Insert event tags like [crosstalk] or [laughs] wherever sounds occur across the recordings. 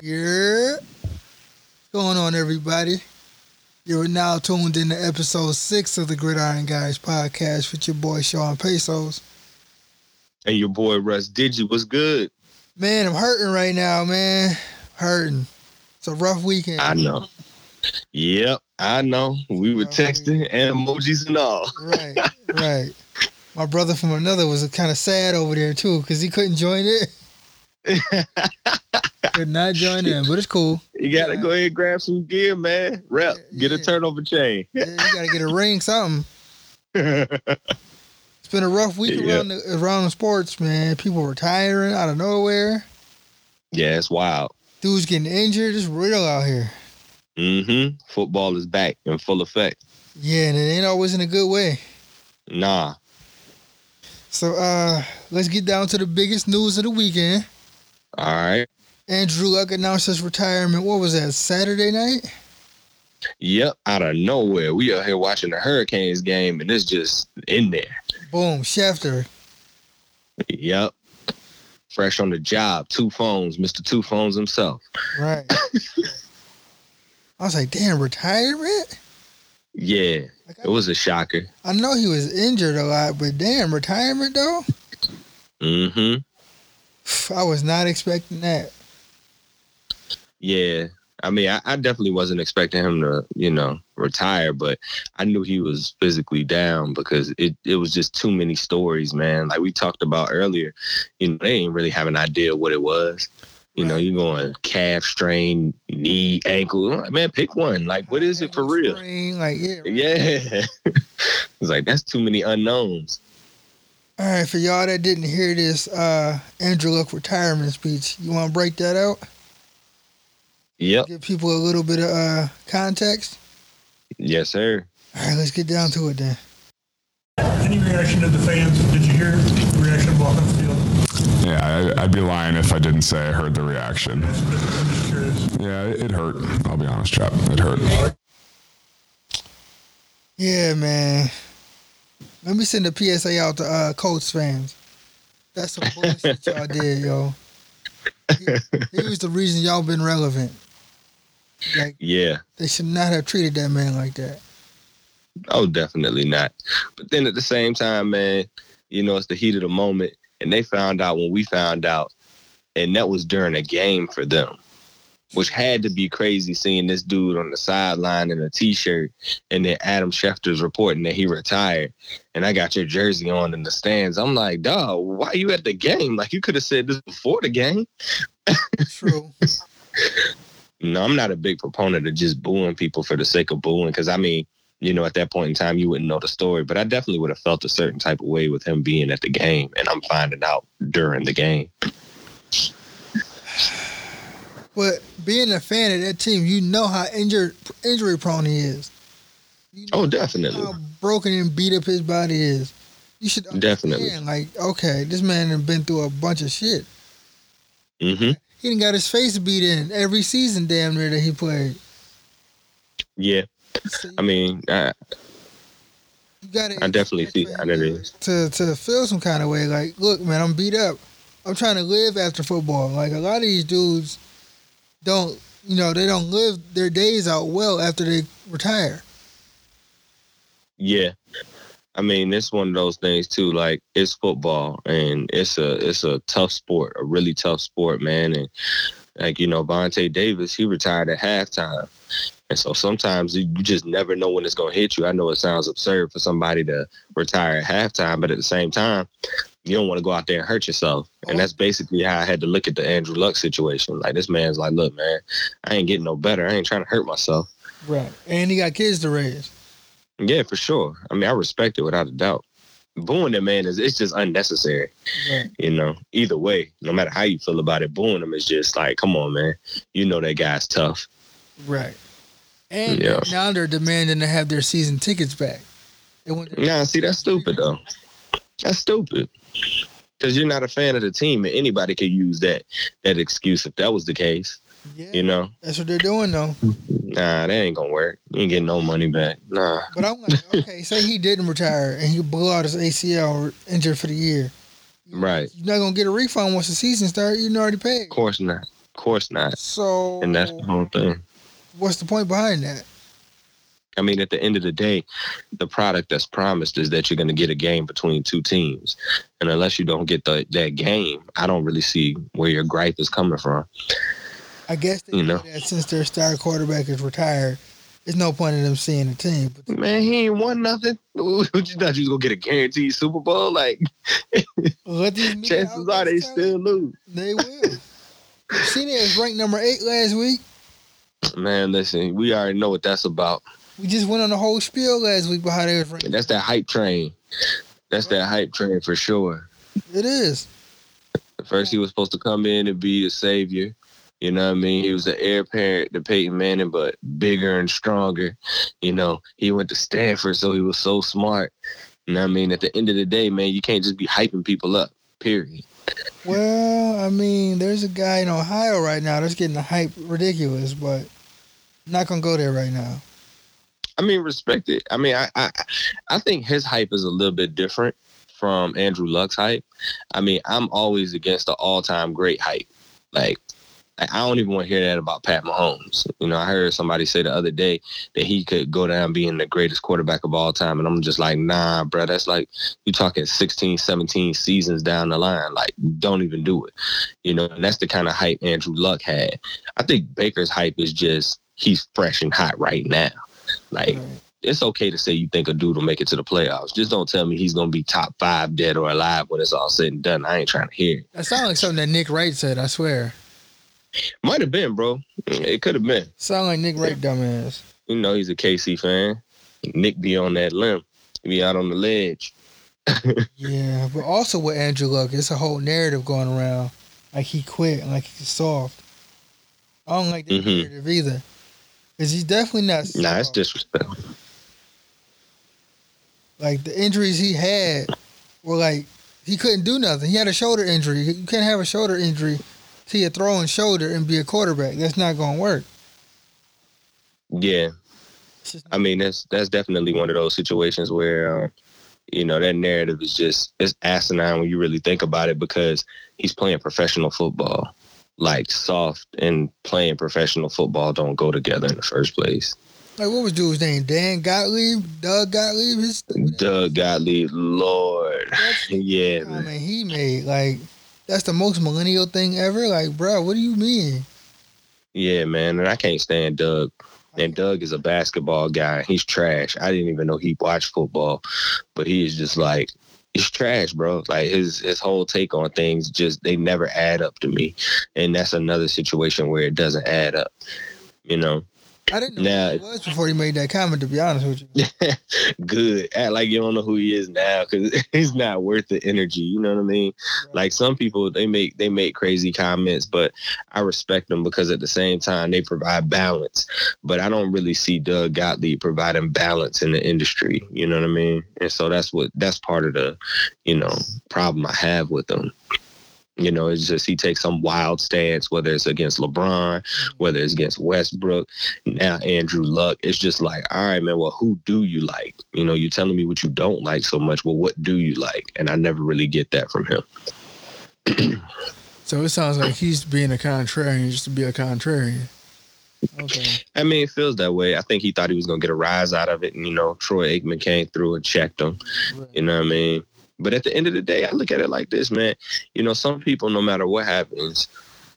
Yeah. What's going on, everybody? You are now tuned in to episode six of the Gridiron Guys podcast with your boy Shawn Pesos. And your boy Russ Digi was good. Man, I'm hurting right now, man. Hurting. It's a rough weekend. I know. Yep, I know. We were texting and emojis and all. right, [laughs] right. My brother from another was kind of sad over there too because he couldn't join it. [laughs] Could not join in, but it's cool. [laughs] You gotta yeah. go ahead and grab some gear, man. Rep, yeah, get a turnover chain. yeah, you gotta get a ring, something. [laughs] it's been a rough week around the, around the sports, man. People retiring out of nowhere. Yeah, it's wild. Dudes getting injured. It's real out here. Mm-hmm. Football is back in full effect. Yeah, and it ain't always in a good way. Nah. So uh let's get down to the biggest news of the weekend. All right. Andrew Luck announced his retirement. What was that? Saturday night? Yep, out of nowhere. We are here watching the Hurricanes game, and it's just in there. Boom, Schefter. Yep. Fresh on the job, two phones, Mr. Two Phones himself. Right. [laughs] I was like, damn, retirement? Yeah, like it was a shocker. I know he was injured a lot, but damn, retirement though? Mm-hmm. I was not expecting that. Yeah. I mean, I, I, definitely wasn't expecting him to, you know, retire, but I knew he was physically down because it, it was just too many stories, man. Like we talked about earlier, you know, they didn't really have an idea what it was. You know, you're going calf strain, knee, ankle. Man, pick one. Like, what is it for real? like, yeah. Right. Yeah. [laughs] it's like that's too many unknowns. All right, for y'all that didn't hear this uh Andrew Luck retirement speech, you want to break that out? Yep. Give people a little bit of uh, context. Yes, sir. All right, let's get down to it then. Any reaction to the fans? Did you hear the reaction of walking the field? Yeah, I, would be lying if I didn't say I heard the reaction. Yeah, it hurt. I'll be honest, chap. It hurt. Yeah, man. Let me send a PSA out to uh, Colts fans. That's some bullshit [laughs] y'all did, yo. He, he was the reason y'all been relevant. Like, yeah, they should not have treated that man like that. Oh, definitely not. But then at the same time, man, you know, it's the heat of the moment, and they found out when we found out, and that was during a game for them, which had to be crazy seeing this dude on the sideline in a t-shirt, and then Adam Schefter's reporting that he retired, and I got your jersey on in the stands. I'm like, dog, why you at the game? Like you could have said this before the game. True. [laughs] no, I'm not a big proponent of just booing people for the sake of booing. Because I mean, you know, at that point in time, you wouldn't know the story. But I definitely would have felt a certain type of way with him being at the game, and I'm finding out during the game. But being a fan of that team, you know how injured, injury prone he is. You know oh, definitely. How broken and beat up his body is. You should definitely like, okay, this man has been through a bunch of shit. Mm-hmm. He didn't got his face beat in every season, damn near that he played. Yeah, I mean, I, you got I definitely see how that is to to feel some kind of way. Like, look, man, I'm beat up. I'm trying to live after football. Like a lot of these dudes don't, you know, they don't live their days out well after they retire. Yeah, I mean, it's one of those things too. Like it's football, and it's a it's a tough sport, a really tough sport, man. And like you know, Vontae Davis, he retired at halftime, and so sometimes you just never know when it's gonna hit you. I know it sounds absurd for somebody to retire at halftime, but at the same time, you don't want to go out there and hurt yourself. And that's basically how I had to look at the Andrew Luck situation. Like this man's like, look, man, I ain't getting no better. I ain't trying to hurt myself. Right, and he got kids to raise. Yeah, for sure. I mean, I respect it without a doubt. Booing them, man, is it's just unnecessary. Right. You know, either way, no matter how you feel about it, booing them is just like, come on, man. You know that guy's tough. Right. And yeah. now they're demanding to have their season tickets back. Nah, see, that's stupid though. That's stupid. Because you're not a fan of the team, and anybody could use that that excuse if that was the case. Yeah, you know, that's what they're doing though. Nah, that ain't gonna work. You ain't getting no money back. Nah. But I'm like, [laughs] okay, say he didn't retire and he blew out his ACL injured for the year. Right. You're not gonna get a refund once the season starts. You already paid. Of course not. Of course not. So And that's the whole thing. what's the point behind that? I mean, at the end of the day, the product that's promised is that you're going to get a game between two teams, and unless you don't get the, that game, I don't really see where your gripe is coming from. I guess they You know since their star quarterback is retired, there's no point in them seeing the team. But Man, he ain't won nothing. [laughs] You thought you was gonna get a guaranteed Super Bowl? Like, let these [laughs] media chances are they still lose. They will. [laughs] They was ranked number eight last week. Man, listen, we already know what that's about. We just went on the whole spiel last week about how ranked. That's that hype train. That's that hype train for sure. It is. First, he was supposed to come in and be the savior. You know what I mean? He was the heir apparent to Peyton Manning, but bigger and stronger. You know, he went to Stanford, so he was so smart. You know what I mean? At the end of the day, man, you can't just be hyping people up, period. Well, I mean, there's a guy in Ohio right now that's getting the hype ridiculous, but not gonna go there right now. I mean, respect it. I mean, I, I I think his hype is a little bit different from Andrew Luck's hype. I mean, I'm always against the all-time great hype. Like, I I don't even want to hear that about Pat Mahomes. You know, I heard somebody say the other day that he could go down being the greatest quarterback of all time, and I'm just like, nah, bro. That's like you talking 16, 17 seasons down the line. Like, don't even do it. You know, and that's the kind of hype Andrew Luck had. I think Baker's hype is just he's fresh and hot right now. Like, Right. it's okay to say you think a dude will make it to the playoffs. Just don't tell me he's gonna be top five, dead or alive, when it's all said and done. I ain't trying to hear. it. That sounds like something that Nick Wright said. I swear. Might have been, bro. It could have been. Sound like Nick Wright, dumbass. You know, he's a KC fan. Nick be on that limb. He be out on the ledge. [laughs] Yeah, but also with Andrew Luck, it's a whole narrative going around. Like he quit like he's soft. I don't like that Mhm. narrative either. Cause he's definitely not soft. Nah, it's disrespectful. like the injuries he had were like he couldn't do nothing. He had a shoulder injury. You can't have a shoulder injury to your throwing shoulder and be a quarterback. That's not gonna work. Yeah, I mean that's that's definitely one of those situations where um, you know that narrative is just it's asinine when you really think about it because he's playing professional football. Like soft and playing professional football don't go together in the first place. like what was dude's name? Dan Gottlieb, Doug Gottlieb. His Doug Gottlieb, Lord, [laughs] yeah, man. mean, he made. Like that's the most millennial thing ever. Like, bro, what do you mean? yeah, man. And I can't stand Doug. And Doug is a basketball guy. He's trash. I didn't even know he watched football, but he is just like he's trash, bro. Like his his whole take on things just they never add up to me, and that's another situation where it doesn't add up. You know, I didn't know Nah. who he was before he made that comment. To be honest with you, [laughs] good. Act like you don't know who he is now because he's [laughs] not worth the energy. You know what I mean? Like some people, they make they make crazy comments, but I respect them because at the same time they provide balance. But I don't really see Doug Gottlieb providing balance in the industry. You know what I mean? And so that's what that's part of the, you know, problem I have with him. You know, it's just he takes some wild stance, whether it's against LeBron, whether it's against Westbrook, now Andrew Luck. It's just like, all right, man, well, who do you like? You know, you're telling me what you don't like so much. Well, what do you like? And I never really get that from him. so it sounds like he's being a contrarian just to be a contrarian. Okay. I mean, it feels that way. I think he thought he was gonna get a rise out of it, and you know, Troy Aikman came through and checked him. You know what I mean? But at the end of the day, I look at it like this, man. You know, some people, no matter what happens,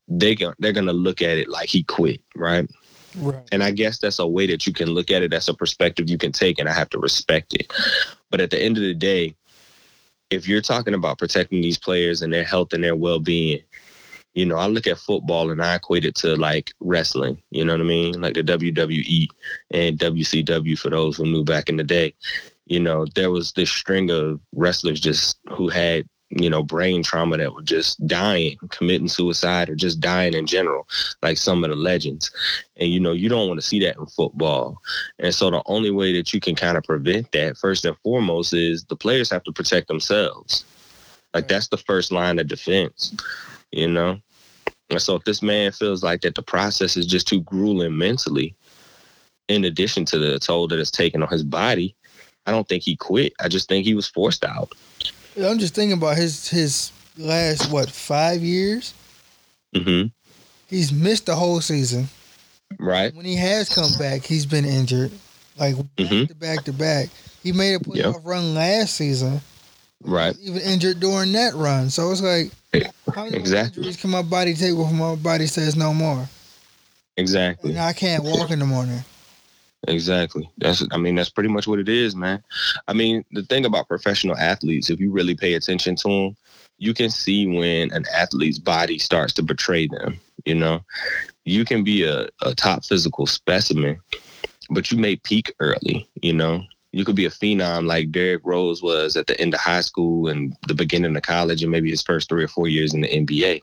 they they're gonna look at it like he quit, right? Right. And I guess that's a way that you can look at it. That's a perspective you can take, and I have to respect it. But at the end of the day, if you're talking about protecting these players and their health and their well being, you know, I look at football and I equate it to like wrestling. You know what I mean? Like the WWE and WCW for those who knew back in the day. You know, there was this string of wrestlers just who had you know, brain trauma that were just dying, committing suicide, or just dying in general, like some of the legends. And, you know, you don't want to see that in football. And so the only way that you can kind of prevent that, first and foremost, is the players have to protect themselves. Like, that's the first line of defense, you know? And so if this man feels like that the process is just too grueling mentally, in addition to the toll that it's taken on his body, I don't think he quit. I just think he was forced out. I'm just thinking about his his last what five years. Mm-hmm. He's missed the whole season. Right. When he has come back, he's been injured, like back Mhm. to back to back. He made a playoff Yep. run last season. Right. Even injured during that run. So it's like, how many Exactly. injuries can my body take before my body says no more? Exactly. And I can't walk in the morning. Exactly. That's I mean that's pretty much what it is, man. I mean, the thing about professional athletes, if you really pay attention to them, you can see when an athlete's body starts to betray them, you know. You can be a, a top physical specimen, but you may peak early, you know. You could be a phenom like Derrick Rose was at the end of high school and the beginning of college and maybe his first three or four years in the NBA.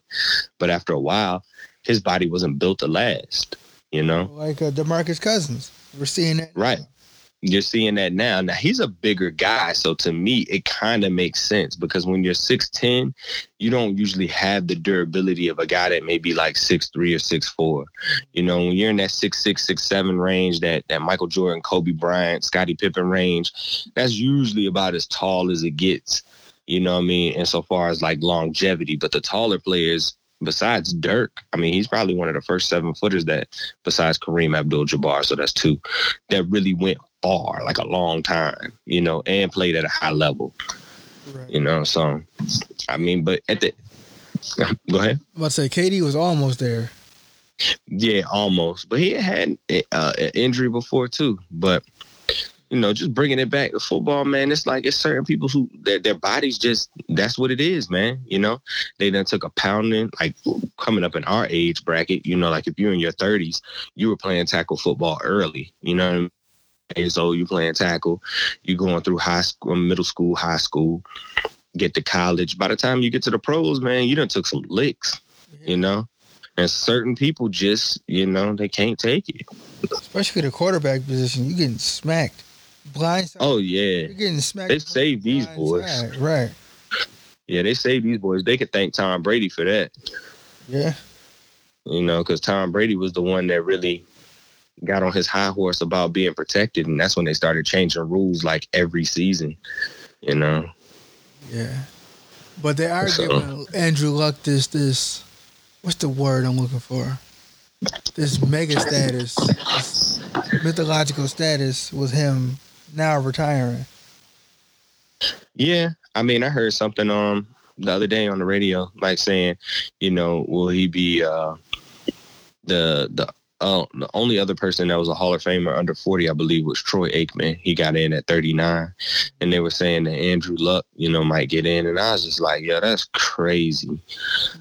But after a while, his body wasn't built to last, you know. Like uh, Demarcus Cousins. We're seeing that. Right. You're seeing that now. Now he's a bigger guy, so to me it kind of makes sense because when you're 6'10, you don't usually have the durability of a guy that may be like 6'3 or 6'4. You know, when you're in that 6'6, 6'7 range, that that Michael Jordan, Kobe Bryant, Scottie Pippen range, that's usually about as tall as it gets. You know what I mean? Insofar as like longevity. But the taller players, besides Dirk, I mean, he's probably one of the first seven footers that, besides Kareem Abdul Jabbar, so that's two, that really went far, like a long time, you know, and played at a high level, Right. you know. So, I mean, but at the, [laughs] go ahead. I'm about to say, KD was almost there. Yeah, almost. But he had uh, an injury before too. But you know, just bringing it back to football, man. It's like it's certain people who their their bodies just that's what it is, man. You know, they done took a pounding. Like coming up in our age bracket, you know, like if you're in your 30s, you were playing tackle football early. You know. What I mean? And so you playing tackle, you going through high school, middle school, high school, get to college. By the time you get to the pros, man, you done took some licks, you know. And certain people just, you know, they can't take it. Especially the quarterback position. You getting smacked. Blindside. Oh yeah, You're getting smacked. they saved these boys. blindside. Right. Yeah, they saved these boys. They could thank Tom Brady for that. Yeah. You know, because Tom Brady was the one that really got on his high horse about being protected, and that's when they started changing rules like every season. You know. Yeah. But they are So- giving Andrew Luck this this what's the word I'm looking for? This mega status, this mythological status with him now retiring. Yeah, I mean, I heard something um the other day on the radio, like saying, you know, will he be uh the the uh, the only other person that was a Hall of Famer under 40, I believe, was Troy Aikman. He got in at 39. And they were saying that Andrew Luck, you know, might get in. And I was just like, yo, that's crazy.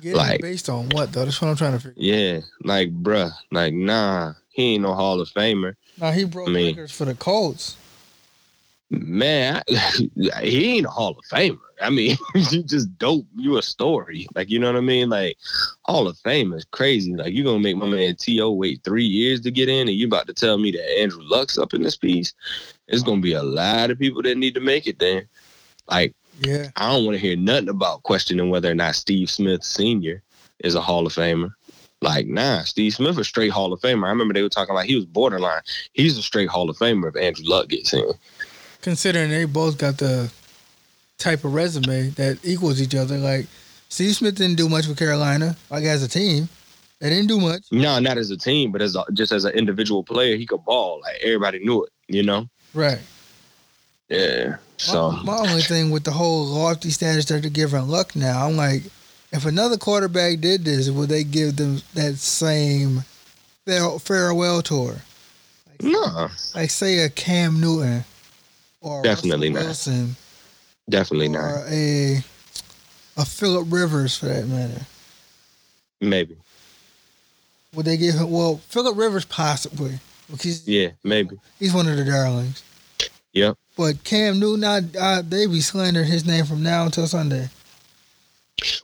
Getting Like- based on what though? That's what I'm trying to figure. Yeah. Like, bruh, like, nah, he ain't no Hall of Famer. Now he broke I mean- records for the Colts. Man, I- [laughs] he ain't a Hall of Famer. I mean, [laughs] you just dope. You a story. Like, you know what I mean? Like, Hall of Fame is crazy. Like, you gonna make my man T.O. wait three years to get in, and you about to tell me that Andrew Luck's up in this piece? It's gonna be a lot of people that need to make it then. Like, Yeah. I don't want to hear nothing about questioning whether or not Steve Smith Sr. is a Hall of Famer. Like, nah, Steve Smith is straight Hall of Famer. I remember they were talking like he was borderline. He's a straight Hall of Famer if Andrew Luck gets in. Considering they both got the type of resume that equals each other. Like Steve Smith didn't do much for Carolina, like as a team. They didn't do much. No, not as a team, but as a, just as an individual player, he could ball. Like everybody knew it, you know. Right. Yeah. So my, my only thing with the whole lofty standards that they're giving Luck now, I'm like, if another quarterback did this, would they give them that same farewell tour? no, Like say a Cam Newton or Definitely Russell not. Wilson definitely not. a a Philip Rivers for that matter. Maybe. Would they give him? Well, Philip Rivers possibly because Yeah, maybe. he's one of the darlings. Yep. But Cam Newton, I, I, they be slandering his name from now until Sunday.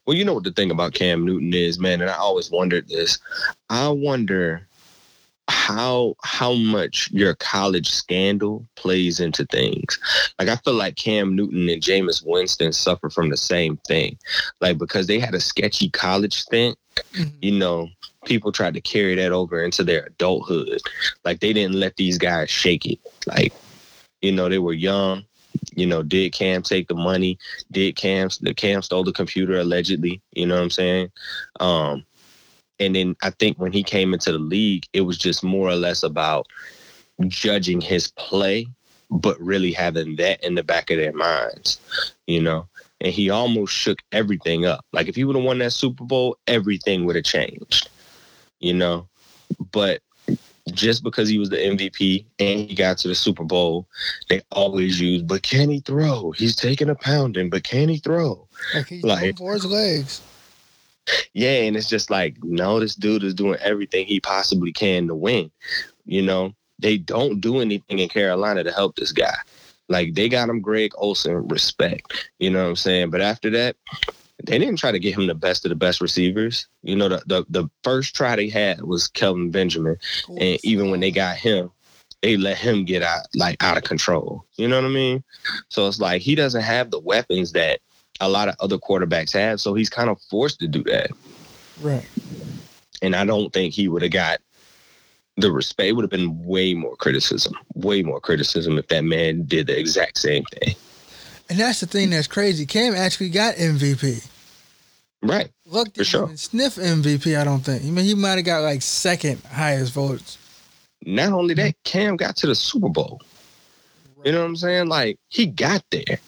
Well, you know what the thing about Cam Newton is, man, and I always wondered this. I wonder how how much your college scandal plays into things. Like I feel like Cam Newton and Jameis Winston suffer from the same thing. Like because they had a sketchy college stint, you know, people tried to carry that over into their adulthood. Like they didn't let these guys shake it. Like, you know, they were young. You know, did Cam take the money? Did Cam the Cam stole the computer allegedly? You know what I'm saying? Um, And then I think when he came into the league, it was just more or less about judging his play, but really having that in the back of their minds, you know. And he almost shook everything up. Like if he would have won that Super Bowl, everything would have changed, you know. But just because he was the MVP and he got to the Super Bowl, they always use, but can he throw? He's taking a pounding, but can he throw? Like he's like, for his legs. Yeah, and it's just like, no, this dude is doing everything he possibly can to win. You know, they don't do anything in Carolina to help this guy. Like they got him Greg Olsen respect. You know what I'm saying? But after that, they didn't try to get him the best of the best receivers. You know, the the, the first try they had was Kelvin Benjamin. And even when they got him, they let him get out like out of control. You know what I mean? So it's like he doesn't have the weapons that a lot of other quarterbacks have. So he's kind of forced to do that. Right. And I don't think he would have got the respect. It would have been way more criticism, way more criticism if that man did the exact same thing. And that's the thing that's crazy. Cam actually got MVP. Right. Look, for sure. Sniff MVP. I don't think. I mean, he might have got like second highest votes. Not only that, Cam got to the Super Bowl. You know what I'm saying? Like he got there.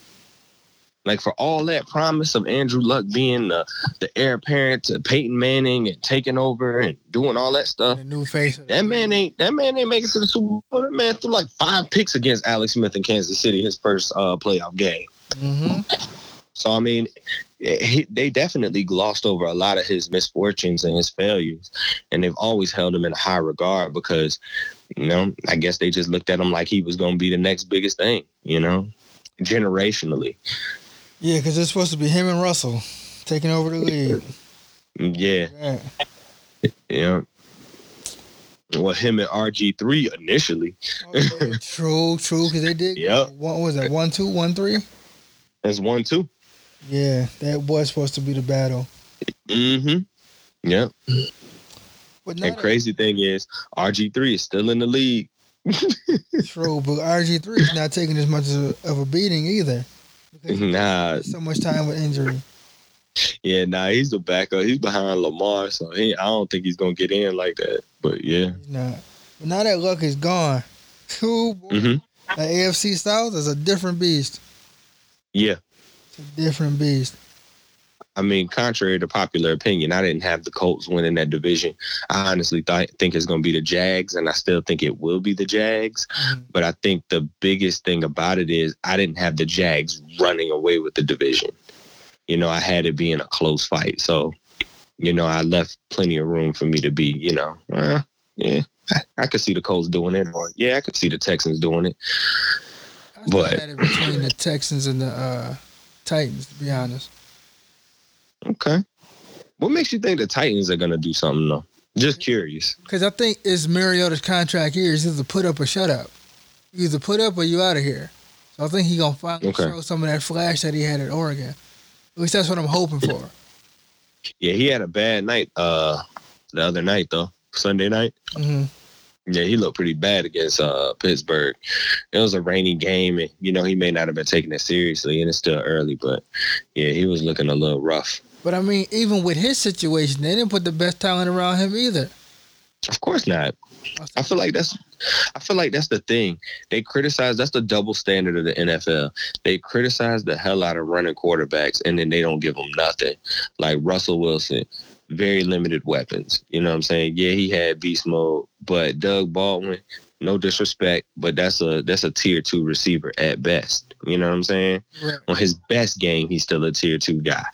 Like for all that promise of Andrew Luck being the, the heir apparent to Peyton Manning and taking over and doing all that stuff. new face. That man ain't that man ain't making to the Super Bowl. That man threw like five picks against Alex Smith in Kansas City, his first uh, playoff game. Mm-hmm. So I mean, he, they definitely glossed over a lot of his misfortunes and his failures, and they've always held him in high regard because, you know, I guess they just looked at him like he was going to be the next biggest thing, you know, generationally. Yeah, because it's supposed to be him and Russell taking over the league. Yeah. Yeah. yeah. Well, him and RG three initially. okay, [laughs] true, true, because they did. Yeah. What was that? One two, one three. That's one two. Yeah, that was supposed to be the battle. Mm-hmm. Yeah. But and crazy thing is, RG three is still in the league. [laughs] true, but RG three is not taking as much of a beating either. [laughs] Nah, so much time with injury. Yeah, nah, he's the backup. He's behind Lamar, so he, I don't think he's gonna get in like that. But yeah, nah. But now that luck is gone, [laughs] Ooh, mm-hmm. the AFC South is a different beast. Yeah, it's a different beast. I mean, contrary to popular opinion, I didn't have the Colts winning that division. I honestly th- think it's going to be the Jags, and I still think it will be the Jags. Mm-hmm. But I think the biggest thing about it is I didn't have the Jags running away with the division. You know, I had it being a close fight. So, you know, I left plenty of room for me to be, you know, uh, yeah, I, I could see the Colts doing it, or yeah, I could see the Texans doing it. I but between the Texans and the uh, Titans, to be honest. Okay. What makes you think the Titans are gonna do something though? Just curious. Because I think it's Mariota's contract here is either put up or shut up. You either put up or you out of here. So I think he's gonna finally okay. show some of that flash that he had at Oregon. At least that's what I'm hoping for. Yeah, he had a bad night uh the other night though, Sunday night. Mm-hmm. Yeah, he looked pretty bad against uh, Pittsburgh. It was a rainy game, and you know he may not have been taking it seriously, and it's still early. But yeah, he was looking a little rough. But I mean, even with his situation, they didn't put the best talent around him either. Of course not. I feel like that's I feel like that's the thing. They criticize that's the double standard of the NFL. They criticize the hell out of running quarterbacks and then they don't give them nothing. Like Russell Wilson, very limited weapons. You know what I'm saying? Yeah, he had beast mode, but Doug Baldwin, no disrespect, but that's a that's a tier two receiver at best. You know what I'm saying? Right. On his best game, he's still a tier two guy.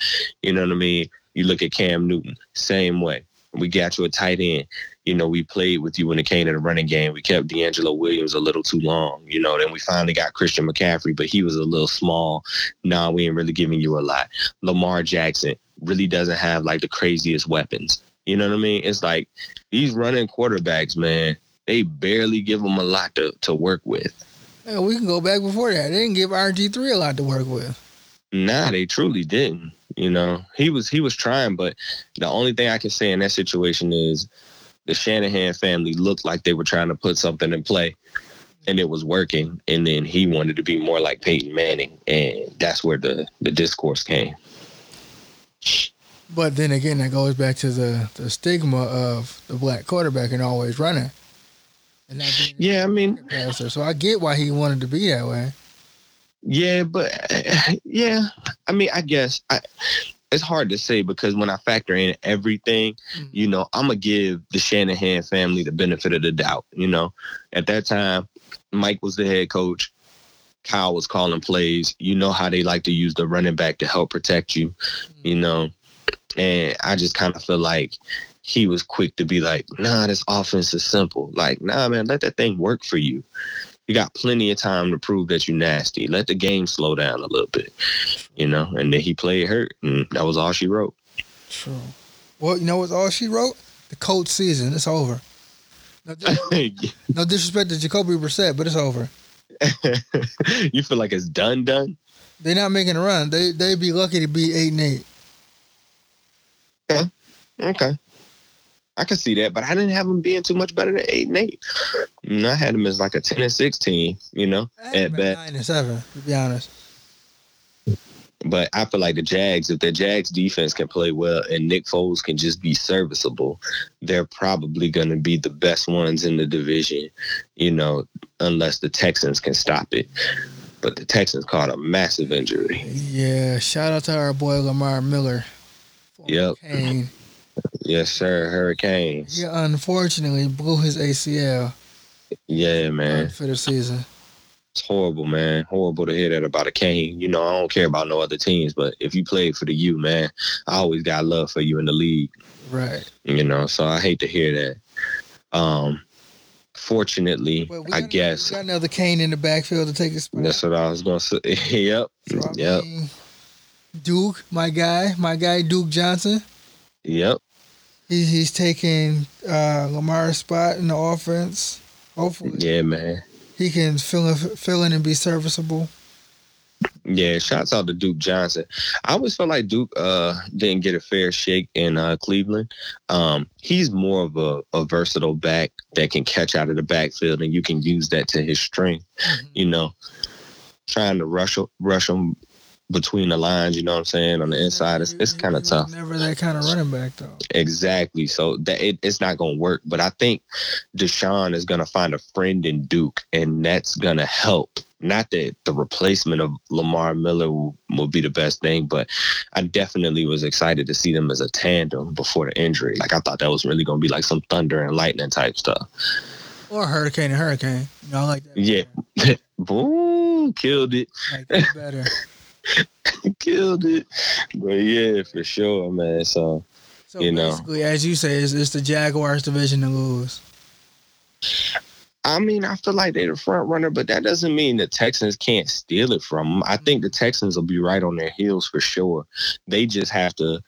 You know what I mean? You look at Cam Newton, same way. We got you a tight end. You know, we played with you when it came to the running game. We kept DeAngelo Williams a little too long. You know, then we finally got Christian McCaffrey, but he was a little small. Nah, we ain't really giving you a lot. Lamar Jackson really doesn't have like the craziest weapons. You know what I mean? It's like these running quarterbacks, man they barely give him a lot to, to work with. Yeah, we can go back before that. They didn't give RG three a lot to work with. Nah, they truly didn't. You know, he was he was trying, but the only thing I can say in that situation is the Shanahan family looked like they were trying to put something in play and it was working. And then he wanted to be more like Peyton Manning. And that's where the, the discourse came. But then again, that goes back to the, the stigma of the black quarterback and always running. And not being yeah, I mean, passer. so I get why he wanted to be that way. Yeah, but [sighs] yeah, I mean, I guess I, it's hard to say because when I factor in everything, mm-hmm. you know, I'm gonna give the Shanahan family the benefit of the doubt. You know, at that time, Mike was the head coach. Kyle was calling plays. You know how they like to use the running back to help protect you. Mm-hmm. You know, and I just kind of feel like he was quick to be like, nah, this offense is simple. Like, nah, man, let that thing work for you. You got plenty of time to prove that you're nasty. Let the game slow down a little bit, you know. And then he played hurt, and that was all she wrote. True. Well, you know what's all she wrote? The Colts season. It's over. No, [laughs] no disrespect to Jacoby Brissett, but it's over. [laughs] you feel like it's done, done? They're not making a run. They they'd be lucky to be eight and eight. Okay. Okay. I can see that, but I didn't have them being too much better than eight and eight. And I had them as like a ten and sixteen, you know, at best. Nine and seven, to be honest. But I feel like the Jags, if the Jags defense can play well and Nick Foles can just be serviceable, they're probably going to be the best ones in the division, you know, unless the Texans can stop it. But the Texans caught a massive injury. Yeah, shout out to our boy Lamar Miller. Yep. Cane. Yes, sir. Hurricane. He unfortunately blew his ACL. Yeah, man. For the season. It's horrible, man. Horrible to hear that about a Cane. You know, I don't care about no other teams, but if you played for the U, man, I always got love for you in the league. Right. You know, so I hate to hear that. Um, fortunately, well, I guess got another Cane in the backfield to take his spot. That's what I was gonna say. [laughs] yep. So, yep. Mean, Duke, my guy, my guy Duke Johnson. Yep. He, he's taking uh, Lamar's spot in the offense. Hopefully. Yeah, man. He can fill in, fill in and be serviceable. Yeah, shouts out to Duke Johnson. I always felt like Duke uh, didn't get a fair shake in uh, Cleveland. Um, he's more of a, a, versatile back that can catch out of the backfield, and you can use that to his strength. Mm-hmm. You know, trying to rush rush him between the lines, you know what I'm saying? On the inside, it's, it's mm-hmm. kind of tough. Never that kind of running back though. Exactly. So that it, it's not going to work. But I think Deshaun is going to find a friend in Duke, and that's going to help. Not that the replacement of Lamar Miller will, will, be the best thing, but I definitely was excited to see them as a tandem before the injury. Like I thought that was really going to be like some thunder and lightning type stuff. Or hurricane and hurricane. You know, I like that. Yeah. [laughs] Boom, killed it. Like that better. [laughs] [laughs] Killed it. But yeah, for sure, man. So, so you know, as you say, it's, it's the Jaguars division to lose. I mean, I feel like they're the front runner, but that doesn't mean the Texans can't steal it from them. I think the Texans will be right on their heels for sure. They just have to,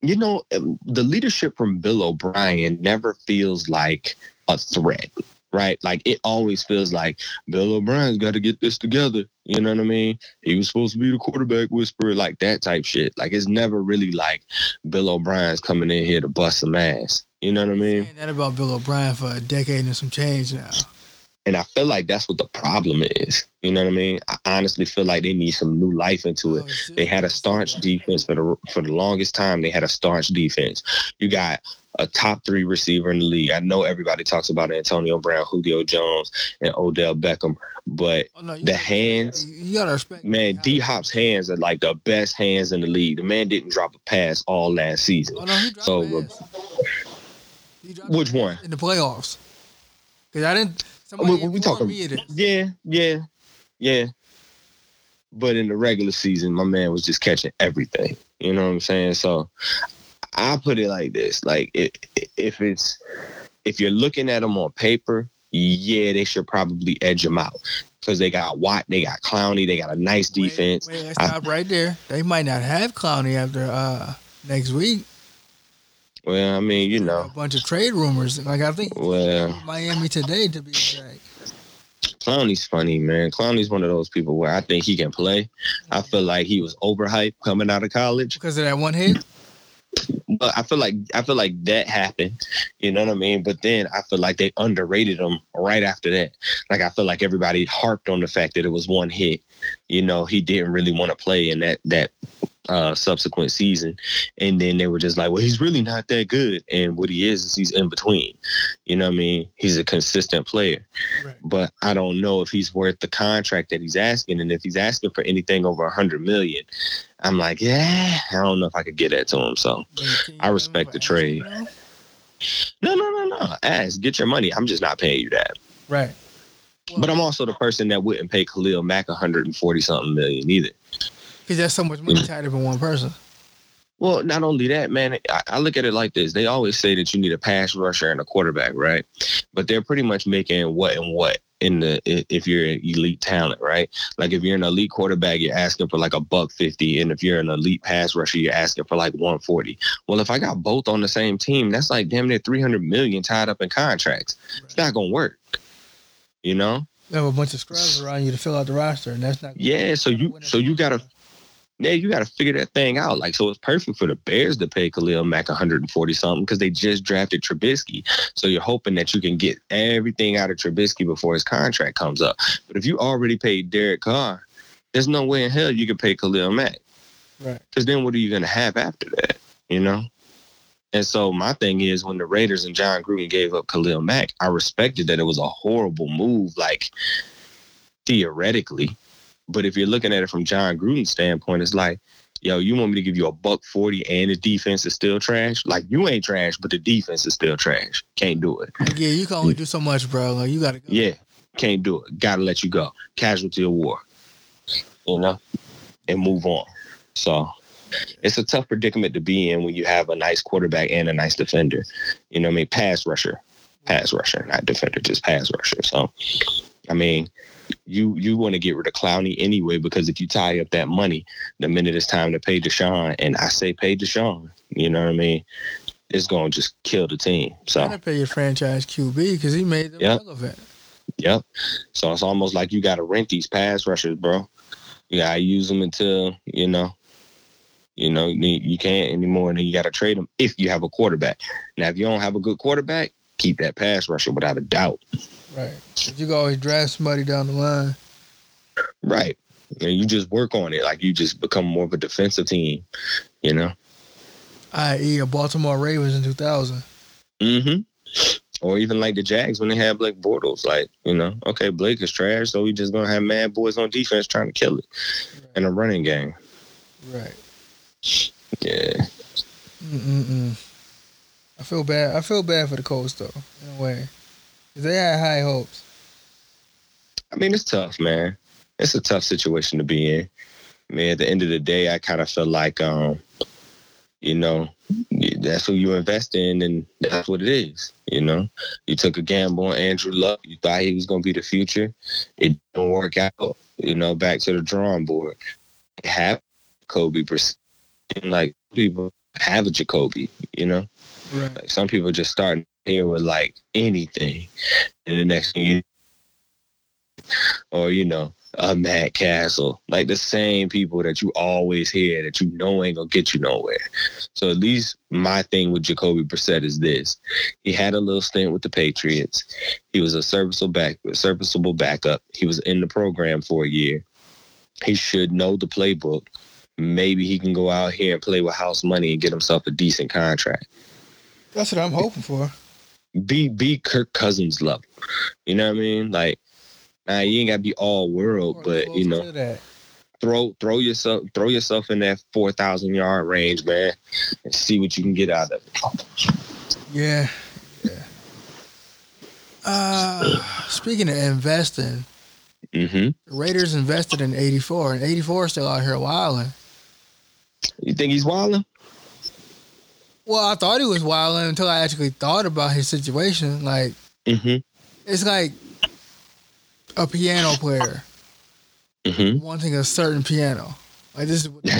you know, the leadership from Bill O'Brien never feels like a threat right? Like it always feels like Bill O'Brien's got to get this together. You know what I mean? He was supposed to be the quarterback whisperer, like that type shit. Like it's never really like Bill O'Brien's coming in here to bust some ass. You know what I mean? That about Bill O'Brien for a decade and some change now. And I feel like that's what the problem is. You know what I mean? I honestly feel like they need some new life into it. Oh, they had a staunch defense for the for the longest time. They had a staunch defense. You got a top three receiver in the league. I know everybody talks about Antonio Brown, Julio Jones, and Odell Beckham, but oh, no, the gotta, hands, you gotta respect man. D Hop's hands are like the best hands in the league. The man didn't drop a pass all last season. Oh, no, so, uh, which one in the playoffs? Because I didn't. Somebody we, we talking. Yeah, yeah, yeah. But in the regular season, my man was just catching everything. You know what I'm saying? So I put it like this: like if if it's if you're looking at them on paper, yeah, they should probably edge them out because they got Watt, they got Clowney, they got a nice defense. Wait, wait stop right there. They might not have Clowney after uh, next week. Well, I mean, you know, a bunch of trade rumors. Like I think, well, Miami today to be exact. Clowney's funny, man. Clowney's one of those people where I think he can play. I feel like he was overhyped coming out of college because of that one hit. But I feel like I feel like that happened. You know what I mean? But then I feel like they underrated him right after that. Like I feel like everybody harped on the fact that it was one hit. You know, he didn't really want to play in that that uh, subsequent season, and then they were just like, "Well, he's really not that good," and what he is is he's in between. You know what I mean? He's a consistent player, Right. but I don't know if he's worth the contract that he's asking, and if he's asking for anything over a hundred million, I'm like, yeah, I don't know if I could get that to him. So I respect the trade. no, no, no, no, ask, get your money. I'm just not paying you that. Right. But I'm also the person that wouldn't pay Khalil Mack 140 something million either. Because there's so much money mm. tied up in one person. Well, not only that, man, I, I look at it like this. They always say that you need a pass rusher and a quarterback, right? But they're pretty much making what and what in the if you're an elite talent, right? Like if you're an elite quarterback, you're asking for like a buck fifty, and if you're an elite pass rusher, you're asking for like 140. Well, if I got both on the same team, that's like damn near 300 million tied up in contracts. It's not gonna work, you know? Have a bunch of scrubs around you to fill out the roster, and that's not. Yeah, so you so you gotta yeah, you got to figure that thing out. Like, so it's perfect for the Bears to pay Khalil Mack 140 something because they just drafted Trubisky. So you're hoping that you can get everything out of Trubisky before his contract comes up. But if you already paid Derek Carr, there's no way in hell you can pay Khalil Mack Right. because then what are you going to have after that? You know? And so my thing is when the Raiders and Jon Gruden gave up Khalil Mack, I respected that it was a horrible move, like theoretically. But if you're looking at it from Jon Gruden's standpoint, it's like, yo, you want me to give you a buck 40 and the defense is still trash? Like you ain't trash, but the defense is still trash. Can't do it. Yeah, you can only do so much, bro. Like you gotta go. Yeah, can't do it. Gotta let you go. Casualty of war. You know? And move on. So it's a tough predicament to be in when you have a nice quarterback and a nice defender. You know what I mean? Pass rusher. Pass rusher, not defender, just pass rusher. So I mean, you you want to get rid of Clowney anyway because if you tie up that money, the minute it's time to pay Deshaun, and I say pay Deshaun, you know what I mean? It's gonna just kill the team. So Gotta pay your franchise QB because he made them Yep. relevant. Yep. So it's almost like you got to rent these pass rushers, bro. You got to use them until you know, you know, you you can't anymore, and then you got to trade them if you have a quarterback. Now, if you don't have a good quarterback, keep that pass rusher without a doubt. Right. You can always draft somebody down the line. Right. And you just work on it, like you just become more of a defensive team. You know. I.e. a Baltimore Ravens in 2000. Mm-hmm. Or even like the Jags when they had Blake Bortles, like you know, okay, Blake is trash, so we just gonna have mad boys on defense trying to kill it in a running game. Right. Yeah. Mm-mm-mm. I feel bad. I feel bad for the Colts though, in a way. They had high hopes. I mean, it's tough, man. It's a tough situation to be in. I mean, at the end of the day, I kind of feel like, um, you know, that's who you invest in, and that's what it is. You know, you took a gamble on Andrew Luck. You thought he was going to be the future. It didn't work out. You know, back to the drawing board. Have Kobe, like people have a Jacoby. You know, Right. like some people just start here with like anything, and the next thing you, or you know, a Matt Cassel, like the same people that you always hear that you know ain't gonna get you nowhere. So at least my thing with Jacoby Brissett is this: he had a little stint with the Patriots. He was a serviceable back, serviceable backup. He was in the program for a year. He should know the playbook. Maybe he can go out here and play with house money and get himself a decent contract That's what I'm hoping for. Be be Kirk Cousins level. You know what I mean? Like, nah, you ain't gotta be all world, but you know, throw throw yourself throw yourself in that four thousand yard range, man, and see what you can get out of it. Yeah. Yeah. Uh, speaking of investing, mm-hmm. the Raiders invested in 84, and 84 is still out here wilding. You think he's wilding? Well, I thought he was wilding until I actually thought about his situation. Like, hmm it's like a piano player hmm wanting a certain piano. Like, this is what, [laughs] this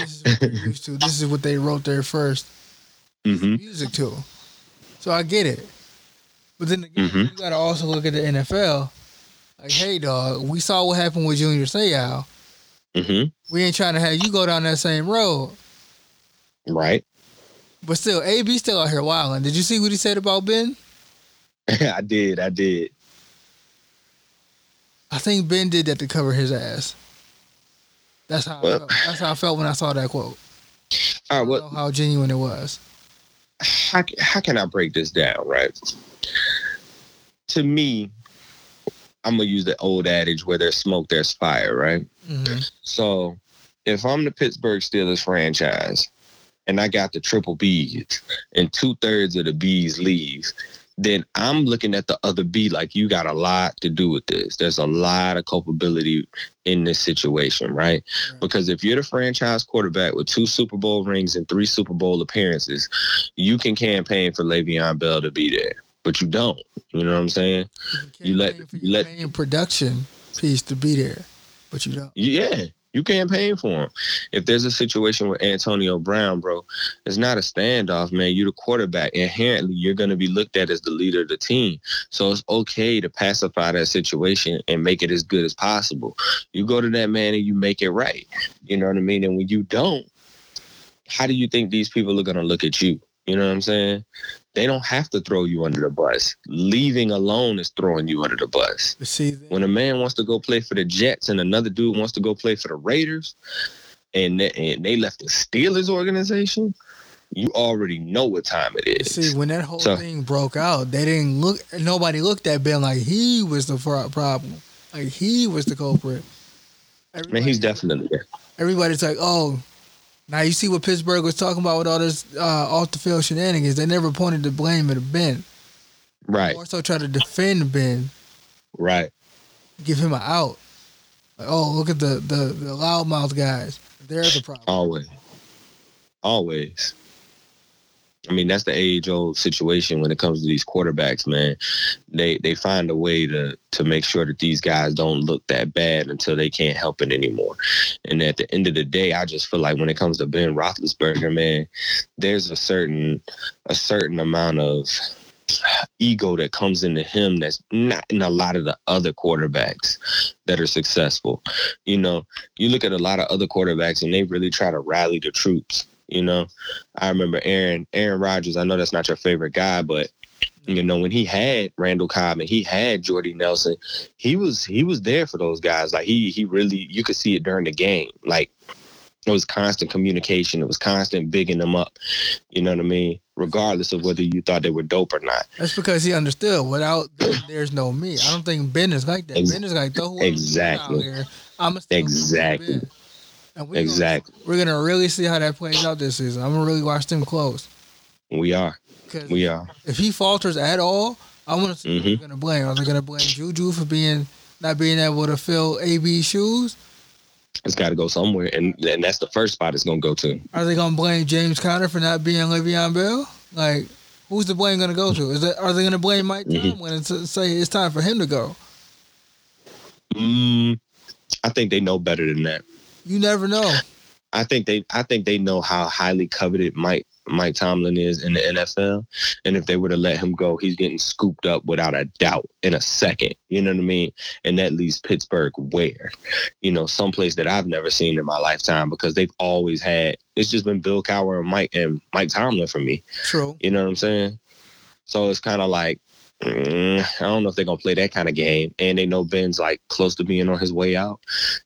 is what they're used to. This is what they wrote their first hmm music to. So I get it. But then again, Mhm. you gotta also look at the NFL. Like, hey dog, we saw what happened with Junior Seau. hmm We ain't trying to have you go down that same road. Right. But still, AB still out here wilding. Did you see what he said about Ben? [laughs] I did. I did. I think Ben did that to cover his ass. That's how Well- I felt. that's how I felt when I saw that quote. All right, I don't know how genuine it was. how, how can I break this down, right? To me, I'm gonna use the old adage where there's smoke, there's fire, right? hmm So if I'm the Pittsburgh Steelers franchise and I got the triple B's and two thirds of the B's leaves, then I'm looking at the other B like you got a lot to do with this. There's a lot of culpability in this situation, right? Right. Because if you're the franchise quarterback with two Super Bowl rings and three Super Bowl appearances, you can campaign for Le'Veon Bell to be there, but you don't. You know what I'm saying? You let- for you let- production piece to be there, but you don't. Yeah, you campaign for him. If there's a situation with Antonio Brown, bro, it's not a standoff, man. You're the quarterback. Inherently, you're going to be looked at as the leader of the team. So it's okay to pacify that situation and make it as good as possible. You go to that man and you make it right. You know what I mean? And when you don't, how do you think these people are going to look at you? You know what I'm saying? They don't have to throw you under the bus. Leaving alone is throwing you under the bus See, when a man wants to go play for the Jets and another dude wants to go play for the Raiders, and they, and they left the Steelers organization, you already know what time it is. See, when that whole So- thing broke out, they didn't look. Nobody looked at Ben like he was the problem. Like he was the culprit. man, he's definitely there. Everybody's like, oh, now you see what Pittsburgh was talking about with all this uh, off the field shenanigans. They never pointed the blame at Ben. Right, More so try to defend Ben, right. give him an out. Like, oh, look at the the, the loudmouth guys. They're the problem. Always. Always. I mean, that's the age old situation when it comes to these quarterbacks, man. They they find a way to to make sure that these guys don't look that bad until they can't help it anymore. And at the end of the day, I just feel like when it comes to Ben Roethlisberger, man, there's a certain a certain amount of ego that comes into him that's not in a lot of the other quarterbacks that are successful. You know, you look at a lot of other quarterbacks and they really try to rally the troops. You know, I remember Aaron Aaron Rodgers. I know that's not your favorite guy, but you know when he had Randall Cobb and he had Jordy Nelson, he was he was there for those guys. Like he he really you could see it during the game. Like it was constant communication. It was constant bigging them up. You know what I mean? Regardless of whether you thought they were dope or not. That's because he understood. Without them, there's no me. I don't think Ben is like that. Ex- ben is like, whoever exactly. I'm Exactly. And we Exactly. Gonna, we're gonna really see how that plays out this season. I'm gonna really watch them close. We are. We are. if he falters at all, I want to see who Mhm. they're gonna blame. Are they gonna blame Juju for being not being able to fill AB's shoes? It's got to go somewhere, and and that's the first spot it's gonna go to. Are they gonna blame James Conner for not being Le'Veon Bell? Like, who's the blame gonna go to? Is that are they gonna blame Mike Mhm. Tomlin and say it's time for him to go? Mm, I think they know better than that. You never know. I think they I think they know how highly coveted Mike Mike Tomlin is in the NFL. And if they were to let him go, he's getting scooped up without a doubt in a second. You know what I mean? And that leaves Pittsburgh where? You know, someplace that I've never seen in my lifetime because they've always had it's just been Bill Cowher and Mike and Mike Tomlin for me. True. You know what I'm saying? So it's kind of like, mm, I don't know if they're gonna play that kind of game. And they know Ben's like close to being on his way out.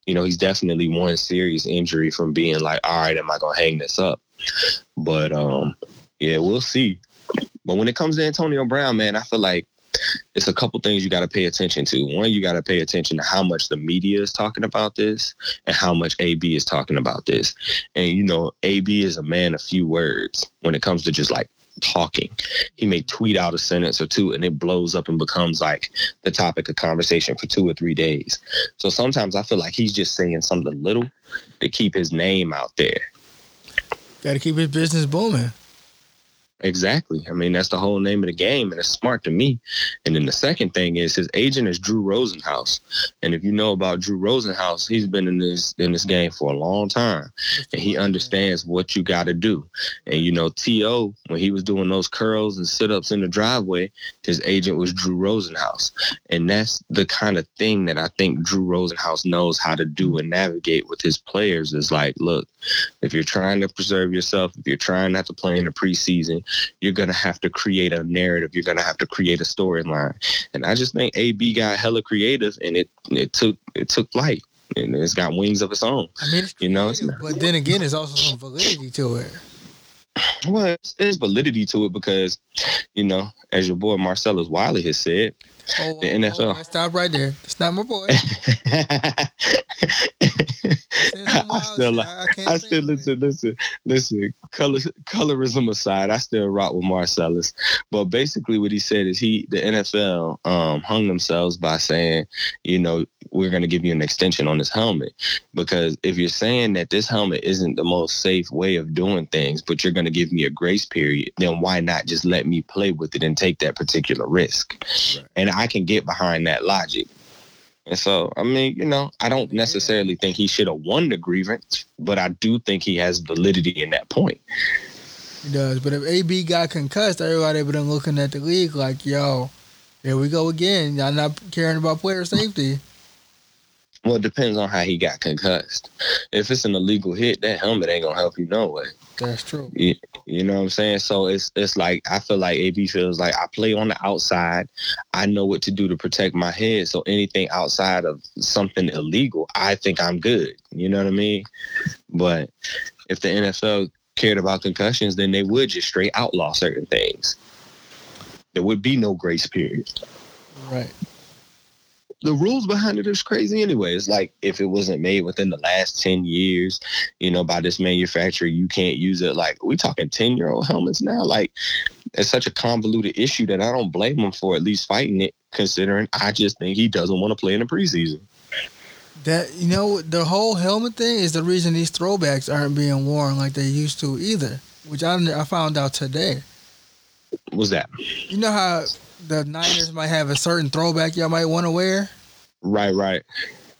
You know, he's definitely one serious injury from being like, all right, am I gonna hang this up? But um, yeah, we'll see. But when it comes to Antonio Brown, man, I feel like it's a couple things you got to pay attention to. One, you got to pay attention to how much the media is talking about this and how much AB is talking about this. And you know, AB is a man of few words when it comes to just like talking. He may tweet out a sentence or two and it blows up and becomes like the topic of conversation for two or three days. So sometimes I feel like he's just saying something little to keep his name out there. Got to keep his business booming. Exactly. I mean, that's the whole name of the game, and it's smart to me. And then the second thing is his agent is Drew Rosenhaus, and if you know about Drew Rosenhaus, he's been in this in this game for a long time, and he understands what you got to do. And you know, T.O. when he was doing those curls and sit ups in the driveway, his agent was Drew Rosenhaus, and that's the kind of thing that I think Drew Rosenhaus knows how to do and navigate with his players. Is like, look, if you're trying to preserve yourself, if you're trying not to play in the preseason, you're gonna have to create a narrative. You're gonna have to create a storyline. And I just think AB got hella creative, and it it took it took flight. and it's got wings of its own. I mean, You know, creative, but then again, there's also some validity to it. Well, there's validity to it because, you know, as your boy Marcellus Wiley has said, Oh, The oh, NFL. oh, stop right there. It's not my boy. [laughs] I Saying some wild still, like- I, I can't I say still listen, listen, listen. Color, colorism aside, I still rock with Marcellus. But basically, what he said is he, the NFL, um, hung themselves by saying, you know, we're going to give you an extension on this helmet because if you're saying that this helmet isn't the most safe way of doing things, but you're going to give me a grace period, then why not just let me play with it and take that particular risk? Right. And I can get behind that logic. And so, I mean, you know, I don't necessarily think he should have won the grievance, but I do think he has validity in that point. He does. But if AB got concussed, everybody would been looking at the league like, yo, here we go again. Y'all not caring about player safety. Well, it depends on how he got concussed. If it's an illegal hit, that helmet ain't gonna help you no way. That's true. You, you know what I'm saying? So it's it's like I feel like AB feels like I play on the outside. I know what to do to protect my head. So anything outside of something illegal, I think I'm good. You know what I mean? But if the NFL cared about concussions, then they would just straight outlaw certain things. There would be no grace period. Right. The rules behind it is crazy anyway. It's like if it wasn't made within the last 10 years, you know, by this manufacturer, you can't use it. Like we talking 10 year old helmets now. Like it's such a convoluted issue that I don't blame him for at least fighting it, considering I just think he doesn't want to play in the preseason. That you know, the whole helmet thing is the reason these throwbacks aren't being worn like they used to either. Which I I found out today. Was that You know how the Niners might have a certain throwback y'all might want to wear, right? Right.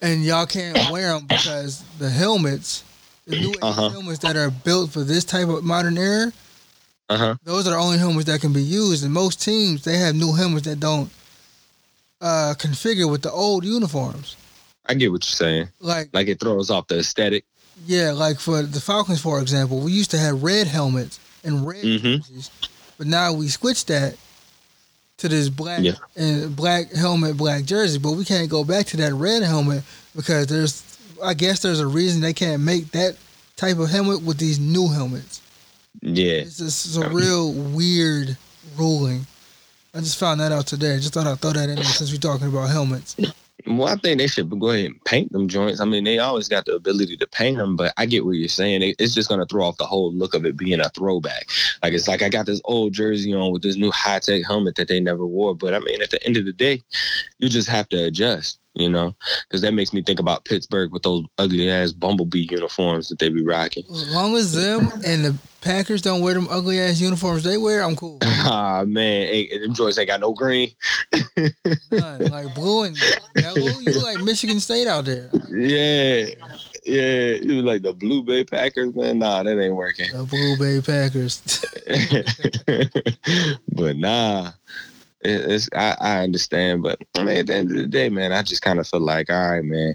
and y'all can't wear them because the helmets, the new Uh-huh. helmets that are built for this type of modern era, Uh huh. those are the only helmets that can be used. And most teams they have new helmets that don't uh, configure with the old uniforms. I get what you're saying. Like Like it throws off the aesthetic. yeah, like for the Falcons, for example, we used to have red helmets and red Mhm. jerseys, but now we switched that to this black Yeah. and black helmet, black jersey. But we can't go back to that red helmet because there's, I guess, there's a reason they can't make that type of helmet with these new helmets. Yeah. It's just a real weird ruling. I just found that out today. I just thought I'd throw that in there since we're talking about helmets. [laughs] Well, I think they should go ahead and paint them joints. I mean, they always got the ability to paint them, but I get what you're saying. It's just going to throw off the whole look of it being a throwback. Like, it's like I got this old jersey on with this new high tech helmet that they never wore. But I mean, at the end of the day, you just have to adjust, you know? Because that makes me think about Pittsburgh with those ugly ass Bumblebee uniforms that they be rocking. As long as them and the Packers don't wear them ugly ass uniforms they wear, I'm cool. [laughs] Ah, man. Hey, them joints ain't got no green. None. [laughs] Like blue and yellow, you like Michigan State out there. Yeah. Yeah. You like the Blue Bay Packers, man. Nah, that ain't working. The Blue Bay Packers. [laughs] but nah, it, it's I, I understand. But I mean, at the end of the day, man, I just kind of feel like, all right, man,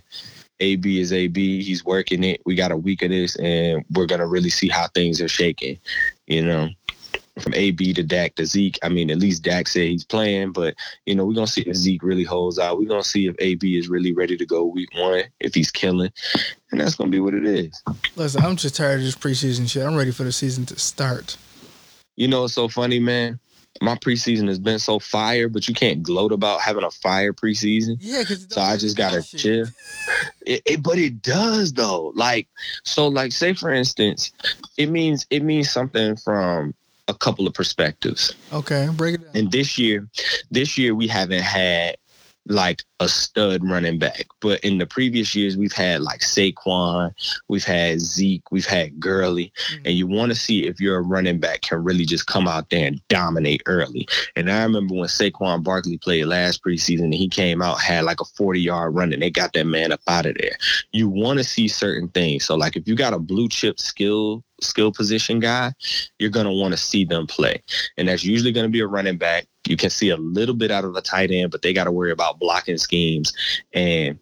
AB is AB. He's working it. We got a week of this, and we're gonna really see how things are shaking. You know, from AB to Dak to Zeke. I mean, at least Dak said he's playing, but you know, we're gonna see if Zeke really holds out. We're gonna see if AB is really ready to go week one, if he's killing, and that's gonna be what it is. Listen, I'm just tired of this preseason shit. I'm ready for the season to start. You know, it's so funny, man. My preseason has been so fire, but you can't gloat about having a fire preseason. Yeah, because So I just gotta chill. It, it, but it does though. Like, so, like, say for instance, it means it means something from a couple of perspectives. Okay, break it down. And this year, this year we haven't had like a stud running back. But in the previous years, we've had like Saquon, we've had Zeke, we've had Gurley, Mhm. and you want to see if your running back can really just come out there and dominate early. And I remember when Saquon Barkley played last preseason, and he came out had like a forty yard run, and they got that man up out of there. You want to see certain things. So like if you got a blue chip skill skill position guy, you're gonna want to see them play, and that's usually gonna be a running back. You can see a little bit out of the tight end, but they got to worry about blocking schemes and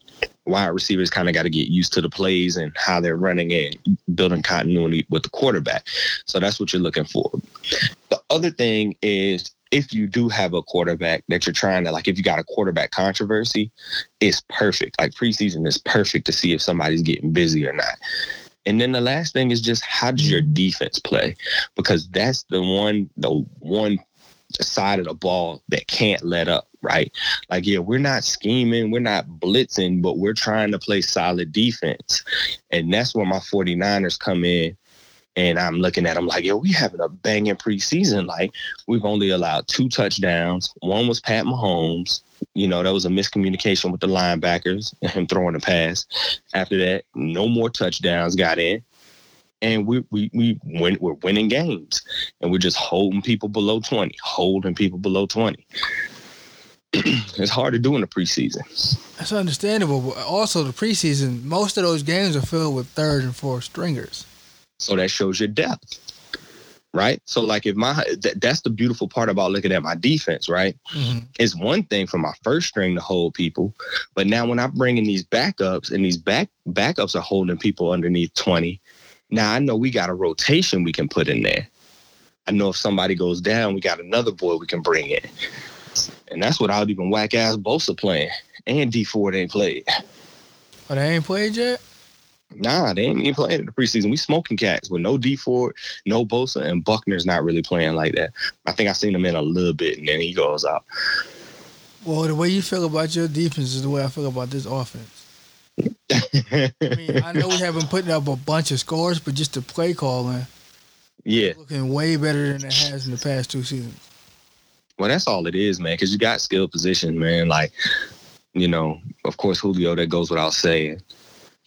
wide receivers kind of got to get used to the plays and how they're running and building continuity with the quarterback. So that's what you're looking for. The other thing is if you do have a quarterback that you're trying to like, if you got a quarterback controversy, it's perfect. Like preseason is perfect to see if somebody's getting busy or not. And then the last thing is just how does your defense play? Because that's the one, the one side of the ball that can't let up, right? Like, yeah, we're not scheming, we're not blitzing, but we're trying to play solid defense. And that's where my 49ers come in. And I'm looking at them like, yo, we having a banging preseason. Like, we've only allowed two touchdowns. One was Pat Mahomes. You know, that was a miscommunication with the linebackers [laughs] and him throwing a pass. After that, no more touchdowns got in and we we we win, we're winning games, and we're just holding people below twenty, holding people below twenty. [clears throat] it's hard to do in the preseason. That's understandable, but also the preseason, most of those games are filled with third and fourth stringers. So that shows your depth, right? So like if my th- that's the beautiful part about looking at my defense, right? Mm-hmm. It's one thing for my first string to hold people, but now when I bring in these backups and these back backups are holding people underneath twenty now I know we got a rotation we can put in there. I know if somebody goes down, we got another boy we can bring in. And that's what I without even whack ass Bosa playing. And Dee Ford ain't played. Oh, they ain't played yet? Nah, they ain't even playing in the preseason. We smoking cats with no Dee Ford, no Bosa, and Buckner's not really playing like that. I think I seen him in a little bit and then he goes out. Well, the way you feel about your defense is the way I feel about this offense. I mean, I know we [laughs] haven't put up a bunch of scores, but just the play calling, yeah, looking way better than it has in the past two seasons. Well, that's all it is, man. Because you got skill position, man. Like, you know, of course, Julio. That goes without saying.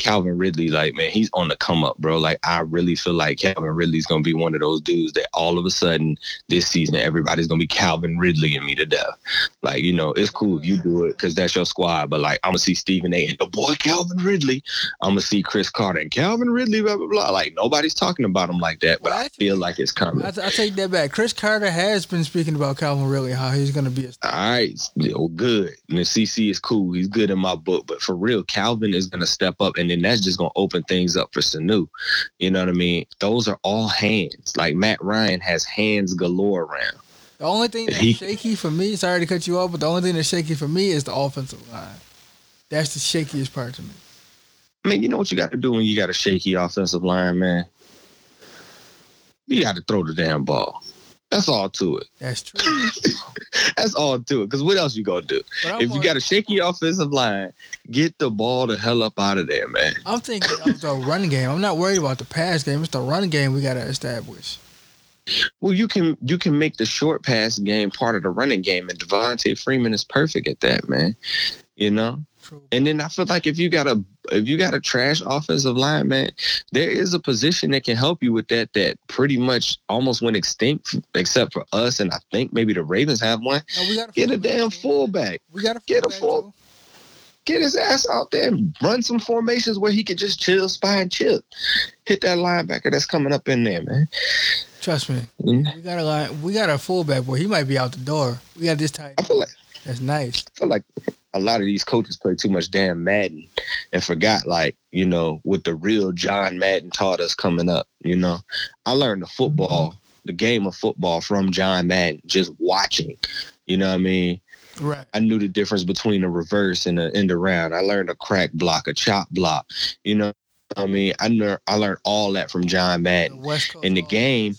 Calvin Ridley, like man, he's on the come up, bro. Like I really feel like Calvin Ridley's gonna be one of those dudes that all of a sudden this season everybody's gonna be Calvin Ridley and me to death. Like you know, it's cool if you do it because that's your squad, but like I'm gonna see Stephen A. and the boy Calvin Ridley. I'm gonna see Cris Carter and Calvin Ridley, blah blah blah. Like nobody's talking about him like that, but well, I, I feel like it's coming. I, I, take that back. Cris Carter has been speaking about Calvin Ridley, how he's gonna be. A all right, good. And the CC is cool. He's good in my book, but for real, Calvin is gonna step up, and then that's just gonna open open things up for Sanu. You know what I mean? Those are all hands. Like Matt Ryan has hands galore around. The only thing that's [laughs] he, shaky for me, sorry to cut you off, but the only thing that's shaky for me is the offensive line. That's the shakiest part to me. I mean, you know what you got to do when you got a shaky offensive line, man? You got to throw the damn ball. That's all to it. That's true. [laughs] That's all to it. Because what else you gonna do? If you got a shaky offensive line, get the ball the hell up out of there, man. I'm thinking of the run game. I'm not worried about the pass game. It's the run game we gotta establish. Well, you can you can make the short pass game part of the running game, and Devonta Freeman is perfect at that, man. You know, and then I feel like if you got a if you got a trash offensive line, man, there is a position that can help you with that. That pretty much almost went extinct, except for us, and I think maybe the Ravens have one. No, get a damn fullback. We got to get a full. Get his ass out there and run some formations where he could just chill, spine chill. hit that linebacker that's coming up in there, man. Trust me, mm-hmm. we got a line. We got a fullback where he might be out the door. We got this tight. I feel like that's nice. I feel like a lot of these coaches play too much damn Madden and forgot like, you know, what the real John Madden taught us coming up, you know. I learned the football, the game of football from John Madden, just watching. You know what I mean? Right. I knew the difference between a reverse and a end around. I learned a crack block, a chop block. You know I mean? I learned I learned all that from John Madden. The in the game,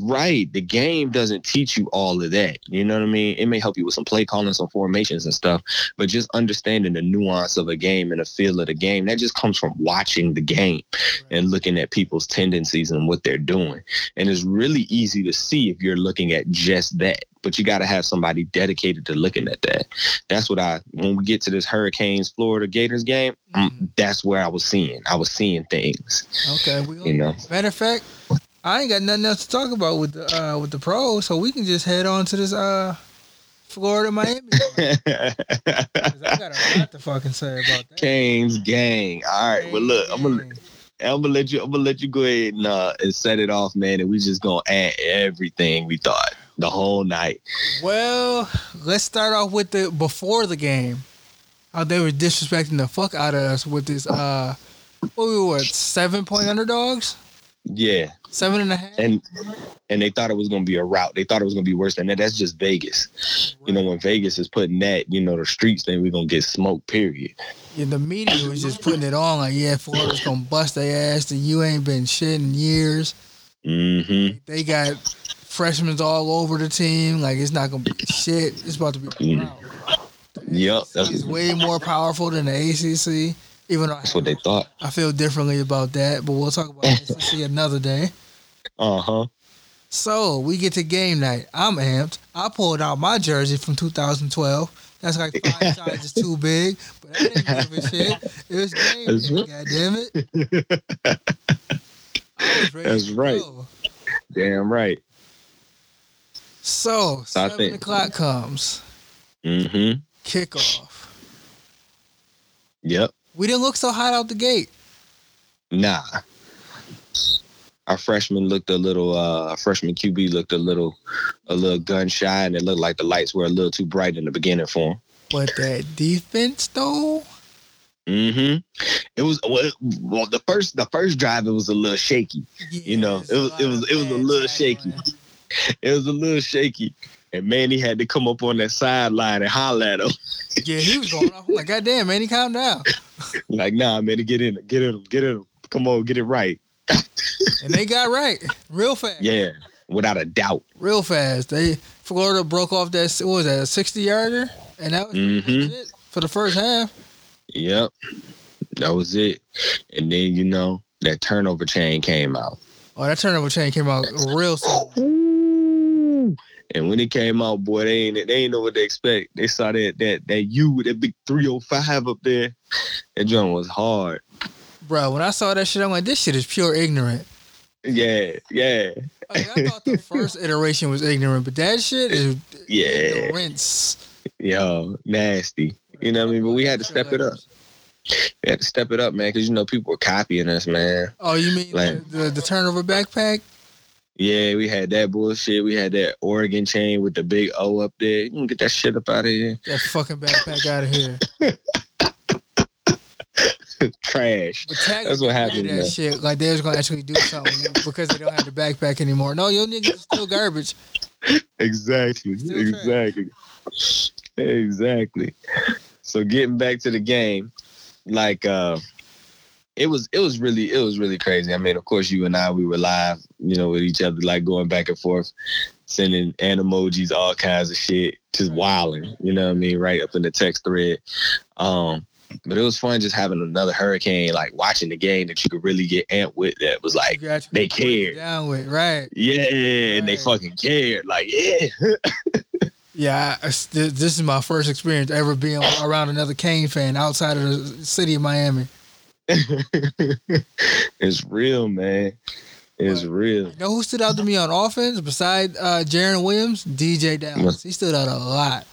Right. The game doesn't teach you all of that. You know what I mean? It may help you with some play calling, some formations and stuff, but just understanding the nuance of a game and the feel of the game, that just comes from watching the game and looking at people's tendencies and what they're doing. And it's really easy to see if you're looking at just that. But you got to have somebody dedicated to looking at that. That's what I, when we get to this Hurricanes Florida Gators game, mm-hmm. that's where I was seeing. I was seeing things. Okay. We you know, matter of fact, I ain't got nothing else to talk about with the uh, with the pros, so we can just head on to this uh Florida Miami. [laughs] I got a lot to fucking say about that. Canes gang. All right. Canes well, look, I'm gonna. I'm gonna let you. I'm gonna let you go ahead and, uh, and set it off, man. And we just gonna add everything we thought the whole night. Well, let's start off with the before the game. How they were disrespecting the fuck out of us with this. Uh, what we were seven point underdogs. Yeah, Seven and a half. and and they thought it was gonna be a route. They thought it was gonna be worse than that. That's just Vegas. You know, when Vegas is putting that, you know, the streets, then we're gonna get smoked. Period. Yeah, the media was just putting it on like, yeah, Florida's gonna bust their ass. And you ain't been shit in years. Mm-hmm. They got freshmen all over the team. Like it's not gonna be shit. It's about to be. Mm. Yep, It's that's, way more powerful than the ACC. Even though that's what they thought. I feel differently about that, but we'll talk about ACC [laughs] another day. Uh huh. So we get to game night. I'm amped. I pulled out my jersey from 2012. That's like five [laughs] sizes too big, but I didn't give a shit. It was game That's day, right. God damn it. [laughs] I That's right. go. Damn right. So So I seven think- o'clock comes. Mm-hmm. Kickoff. Yep. We didn't look so hot out the gate. Nah. Our freshman looked a little uh our freshman QB looked a little a little gun shy and it looked like the lights were a little too bright in the beginning for him. But that defense though, Mm-hmm. It was well, well the first the first drive it was a little shaky. Yeah, You know, it was- it was- it was a little shaky. [laughs] It was a little shaky. And Manny had to come up on that sideline and holler at him. Yeah, he was going off. I'm like, God damn, man, he calm down. [laughs] [laughs] like, nah, man, to get in, get in, get in. Come on, get it right. And they got right real fast. Yeah, without a doubt. Real fast. They Florida broke off that what was that, a sixty yarder? And that was Mhm. it for the first half. Yep. That was it. And then, you know, that turnover chain came out. Oh, that turnover chain came out real soon. And when it came out, boy, they ain't they ain't know what to expect. They saw that that that U with that big 305 up there. [laughs] That joint was hard. Bro, when I saw that shit, I'm like, this shit is pure ignorant. Yeah, yeah, Like, I thought the first [laughs] iteration was ignorant, but that shit is yeah. rinse. Yo, nasty. You know what I mean? But we had to step it up. We had to step it up, man, because you know people were copying us, man. Oh, you mean Like- the, the, the turnover backpack? Yeah, we had that bullshit. We had that Oregon chain with the big O up there. You can get that shit up out of here. That fucking backpack out of here. [laughs] [laughs] Trash. That's what happened, That man. shit, like they was gonna actually do [laughs] something because they don't have the backpack anymore. No, your niggas still garbage. Exactly. Still trash. Exactly. Exactly. So getting back to the game, like uh it was it was really it was really crazy. I mean, of course you and I we were live, you know, with each other, like going back and forth, sending emojis, all kinds of shit, just wilding, you know what I mean, right up in the text thread. Um but it was fun just having another hurricane, like watching the game that you could really get amped with. That was like, they cared. Down with right. yeah, and they fucking cared. Like, yeah, [laughs] Yeah, I, this is my first experience ever being around another Cane fan outside of the city of Miami. [laughs] it's real, man. It's real. You know who stood out to me on offense besides uh, Jarren Williams? DJ Dallas. He stood out a lot.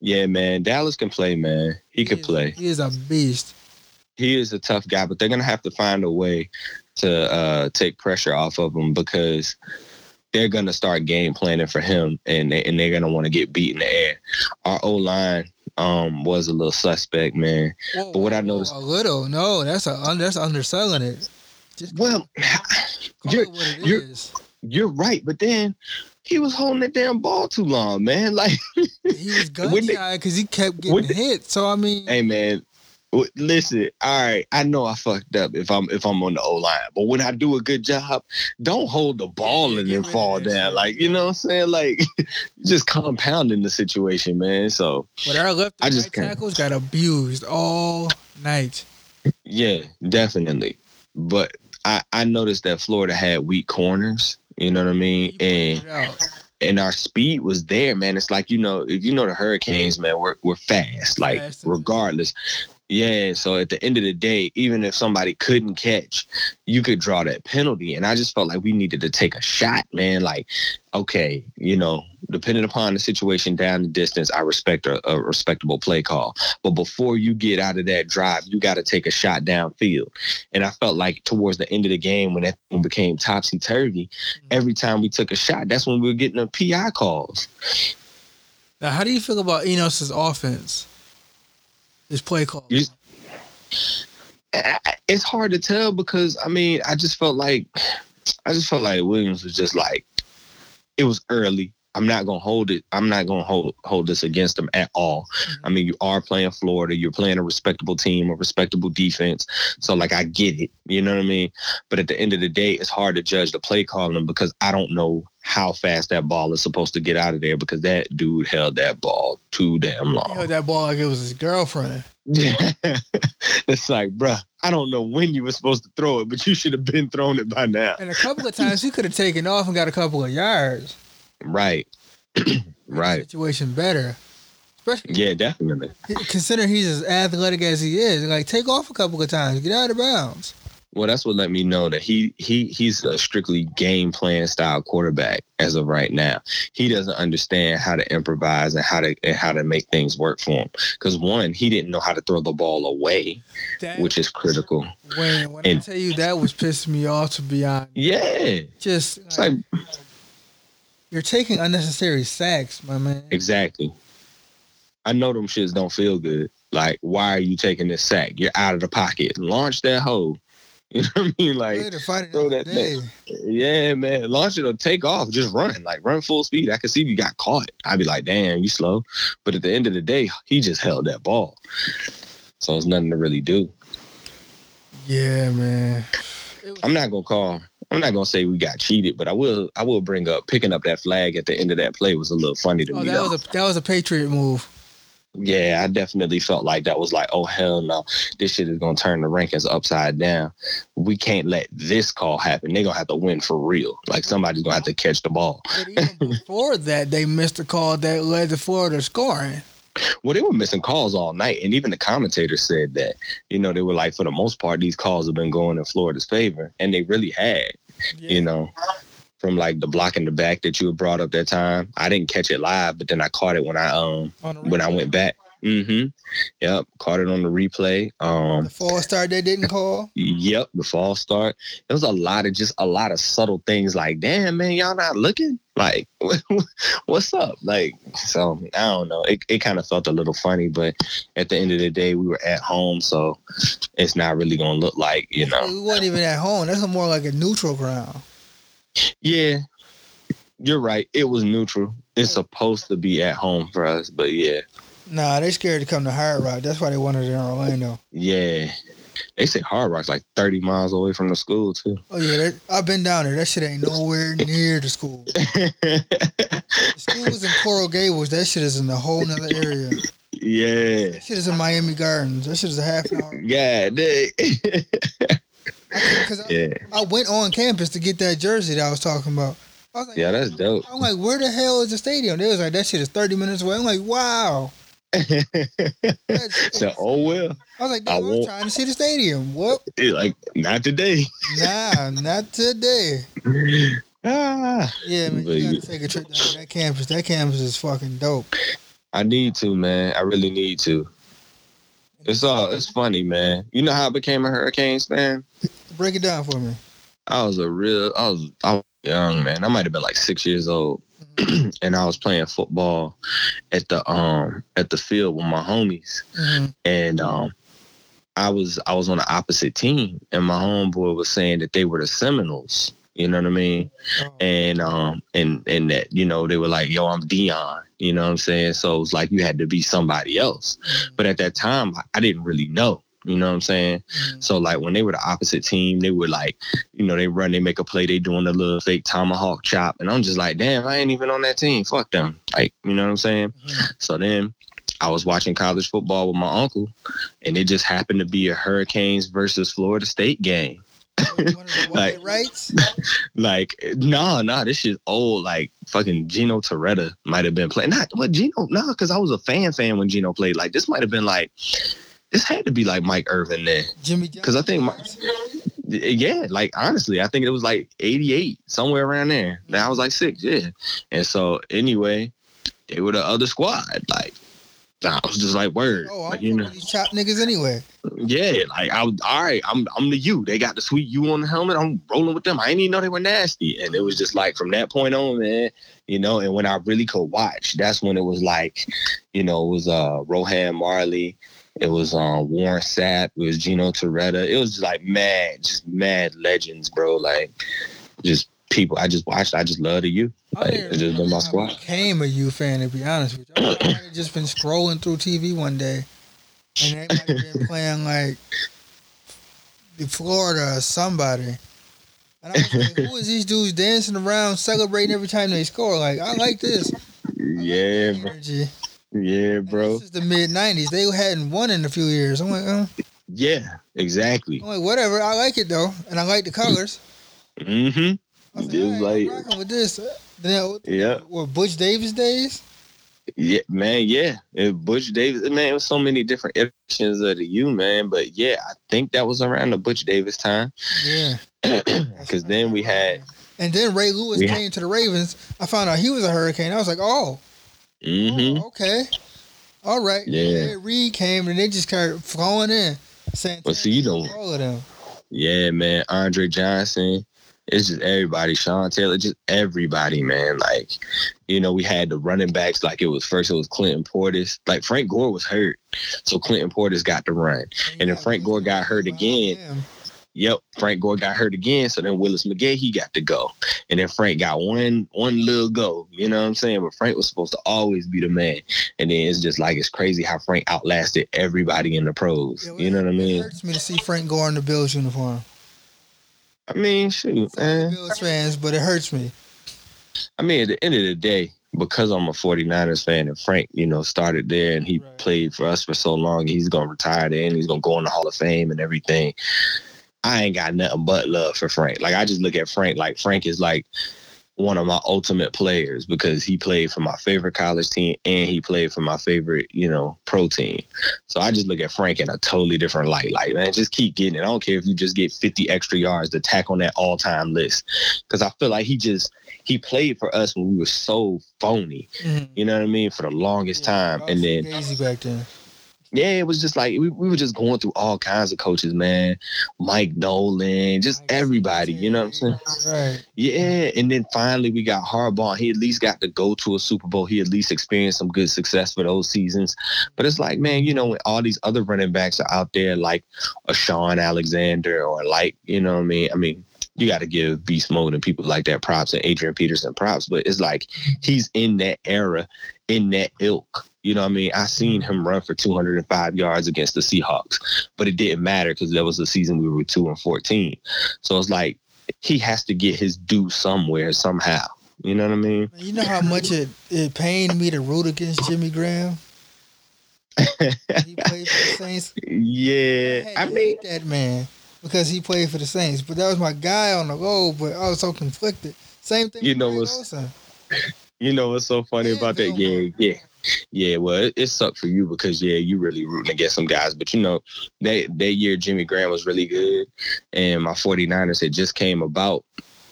Yeah, man. Dallas can play, man. He could is- play. He is a beast. He is a tough guy, but they're gonna have to find a way to uh, take pressure off of him because they're gonna start game planning for him, and they, and they're gonna want to get beat in the air. Our O line um was a little suspect, man. Whoa, But what I noticed- a little no, that's a that's underselling it. Just Well, you're you're- is. you're right, but then he was holding that damn ball too long, man. [laughs] Like. He was gun shy because he kept getting hit. So I mean, Hey man, listen. All right, I know I fucked up if I'm if I'm on the O line, but when I do a good job, don't hold the ball and then fall down. Like you know what I'm saying? Like [laughs] just compounding the situation, man. So but our left I just right tackles got abused all night. yeah, definitely. But I I noticed that Florida had weak corners. You know what I mean? And pointed it out. and our speed was there, man. It's like you know, if you know the Hurricanes, man, we're we're fast, like regardless. Yeah, so at the end of the day, even if somebody couldn't catch, you could draw that penalty. And I just felt like we needed to take a shot, man. Like, okay, you know, depending upon the situation down the distance, I respect a, a respectable play call. But before you get out of that drive, you got to take a shot downfield. And I felt like towards the end of the game, when that thing became topsy turvy, mm-hmm. every time we took a shot, that's when we were getting the PI calls. Now, how do you feel about Enos's offense? His play call. You- It's hard to tell because I mean, I just felt like I just felt like Williams was just like it was early. I'm not gonna hold it. I'm not gonna hold hold this against them at all. Mm-hmm. I mean, you are playing Florida. You're playing a respectable team, a respectable defense. So like, I get it. You know what I mean? But at the end of the day, it's hard to judge the play calling because I don't know how fast that ball is supposed to get out of there because that dude held that ball too damn long. He held that ball like it was his girlfriend. Yeah, [laughs] it's like, bruh, I don't know when you were supposed to throw it, but you should have been throwing it by now. And a couple of times he could have taken off and got a couple of yards. Right. [clears throat] right. Situation better. Especially yeah, definitely. Consider he's as athletic as he is. Like, take off a couple of times, get out of bounds. Well, that's what let me know that he he he's a strictly game plan style quarterback as of right now. He doesn't understand how to improvise and how to and how to make things work for him. Because one, he didn't know how to throw the ball away, that, which is critical. When when and, I tell you that was pissing me off to be honest. Yeah, just it's like, like you're taking unnecessary sacks, my man. Exactly. I know them shits don't feel good. Like, why are you taking this sack? You're out of the pocket. Launch that hole. [laughs] You know what I mean? Like, throw that thing. Yeah, man. Launch it or take off. Just run. Like, run full speed. I could see if you got caught. I'd be like, damn, you slow. But at the end of the day, he just held that ball. So it's nothing to really do. Yeah, man. I'm not gonna call I'm not gonna say we got cheated, but I will I will bring up picking up that flag at the end of that play was a little funny to oh, me. That though. was a that was a Patriot move. Yeah, I definitely felt like that was like, oh hell no, this shit is gonna turn the rankings upside down. We can't let this call happen. They're gonna have to win for real. Like somebody's gonna have to catch the ball. But even [laughs] before that, they missed a call that led to Florida scoring. Well, they were missing calls all night, and even the commentators said that. You know, they were like, for the most part, these calls have been going in Florida's favor, and they really had. Yeah. You know, from like the block in the back that you had brought up that time. I didn't catch it live, but then I caught it when I um when I went back. Mm-hmm. Yep. Caught it on the replay. Um the false start they didn't call. Yep, the false start. There was a lot of just a lot of subtle things like, damn man, y'all not looking? Like, [laughs] what's up? Like, so I don't know. It it kind of felt a little funny, but at the end of the day, we were at home, so it's not really gonna look like, you know. We wasn't even at home. That's more like a neutral ground. Yeah. You're right. It was neutral. It's supposed to be at home for us, but yeah. Nah, they scared to come to Hard Rock. That's why they wanted it in Orlando. Yeah. They say Hard Rock's like 30 miles away from the school, too. Oh, yeah. I've been down there. That shit ain't nowhere near the school. [laughs] the school's in Coral Gables. That shit is in a whole nother area. Yeah. That shit is in Miami Gardens. That shit is a half an hour. Yeah, [laughs] dude. Cause I, yeah. I went on campus to get that jersey that I was talking about. Was like, yeah, that's dope. I'm like, where the hell is the stadium? They was like, that shit is 30 minutes away. I'm like, wow. [laughs] so, oh well. I was like, I am trying to see the stadium. What? Like, not today. Nah, not today. [laughs] ah. Yeah, man, you gotta take a trip down to that campus. That campus is fucking dope. I need to, man. I really need to. It's all it's funny, man. You know how I became a Hurricanes fan? Break it down for me. I was a real I was I was young, man. I might have been like six years old. Mm-hmm. [clears throat] and I was playing football at the um at the field with my homies. Mm-hmm. And um I was I was on the opposite team and my homeboy was saying that they were the Seminoles. You know what I mean? Oh. And um and and that, you know, they were like, yo, I'm Dion. You know what I'm saying? So it was like you had to be somebody else. Mm-hmm. But at that time I didn't really know. You know what I'm saying? Mm-hmm. So like when they were the opposite team, they were like, you know, they run, they make a play, they doing a little fake tomahawk chop, and I'm just like, damn, I ain't even on that team. Fuck them. Like, you know what I'm saying? Mm-hmm. So then I was watching college football with my uncle, and it just happened to be a Hurricanes versus Florida State game. Like, [laughs] right? [laughs] like, nah, nah, this shit old. Like, fucking Gino Torretta might have been playing. Not what Gino, nah, because I was a fan fan when Gino played. Like, this might have been like, this had to be like Mike Irvin there. Jimmy, because I think, my, yeah, like honestly, I think it was like '88, somewhere around there. Now I was like six, yeah. And so anyway, they were the other squad. Like I was just like, word. Oh, like, you know, these chop niggas anyway. Yeah, like I was all right. I'm I'm the U. They got the sweet U on the helmet. I'm rolling with them. I didn't even know they were nasty. And it was just like from that point on, man. You know, and when I really could watch, that's when it was like, you know, it was uh Rohan Marley. It was um Warren Sapp. It was Gino Torretta. It was just like mad, just mad legends, bro. Like just people. I just watched. I just love the U. Like, it's just been my I squad. became a U fan to be honest with you. I might have just been scrolling through TV one day, and they might have been [laughs] playing like the Florida or somebody. And I was like, who is these dudes dancing around, celebrating every time they score? Like, I like this. I Yeah, the bro. energy. Yeah, And bro. This is the mid '90s. They hadn't won in a few years. I'm like, uh, Yeah, exactly. I'm like, whatever. I like it though, and I like the colors. Mm-hmm. I Just like, right, like- with this. Yeah. what Butch Davis days? Yeah, man. Yeah, And Butch Davis. Man, it was so many different iterations of the U, man. But yeah, I think that was around the Butch Davis time. Yeah. [clears throat] Because then we had. And then Ray Lewis came to the Ravens. I found out he was a Hurricane. I was like, oh, Mm-hmm. oh, okay, all right. Yeah. Ed Reed came and they just started flowing in. Saying But see, you know, all of them. yeah, man. Andre Johnson. It's just everybody. Sean Taylor, just everybody, man. Like, you know, we had the running backs. Like it was first, it was Clinton Portis. Like Frank Gore was hurt, so Clinton Portis got the run. And then Frank Gore got hurt again. Yep, Frank Gore got hurt again, so then Willis McGahee he got to go, and then Frank got one one little go. You know what I'm saying? But Frank was supposed to always be the man, and then it's just like it's crazy how Frank outlasted everybody in the pros. Yeah, You know what I It mean? hurts me to see Frank Gore in the Bills uniform. I mean, shoot, man. Bills fans, but it hurts me. I mean, at the end of the day, because I'm a 49ers fan and Frank, you know, started there and he Right. played for us for so long, he's gonna retire there and he's gonna go in the Hall of Fame and everything. I ain't got nothing but love for Frank. Like I just look at Frank like Frank is like one of my ultimate players because he played for my favorite college team and he played for my favorite, you know, pro team. So I just look at Frank in a totally different light. Like, man, just keep getting it. I don't care if you just get 50 extra yards to tack on that all time list. Cause I feel like he just he played for us when we were so phony. Mhm. You know what I mean? For the longest time. And then Gazy back then. Yeah, it was just like we, we were just going through all kinds of coaches, man. Mike Nolan, just everybody, you know what I'm saying? Right. Yeah, and then finally we got Harbaugh. He at least got to go to a Super Bowl. He at least experienced some good success for those seasons. But it's like, man, you know, when all these other running backs are out there, like a Shaun Alexander or like, you know what I mean? I mean, you got to give Beast Mode and people like that props and Adrian Peterson props. But it's like he's in that era, in that ilk. You know what I mean? I seen him run for 205 yards against the Seahawks, but it didn't matter because that was the season we were two and 14. So it's like he has to get his due somewhere somehow. You know what I mean? You know how much it, it pained me to root against Jimmy Graham? he [laughs] played for the Saints. yeah, I to mean, hate that man because he played for the Saints. But that was my guy on the road, but I was so conflicted. Same thing You know what's- you know what's so funny Yeah, about that? Yeah, yeah. Yeah, well, it, it sucked for you because yeah, you really rooting against some guys. But you know, that that year Jimmy Graham was really good and my 49ers had just came about.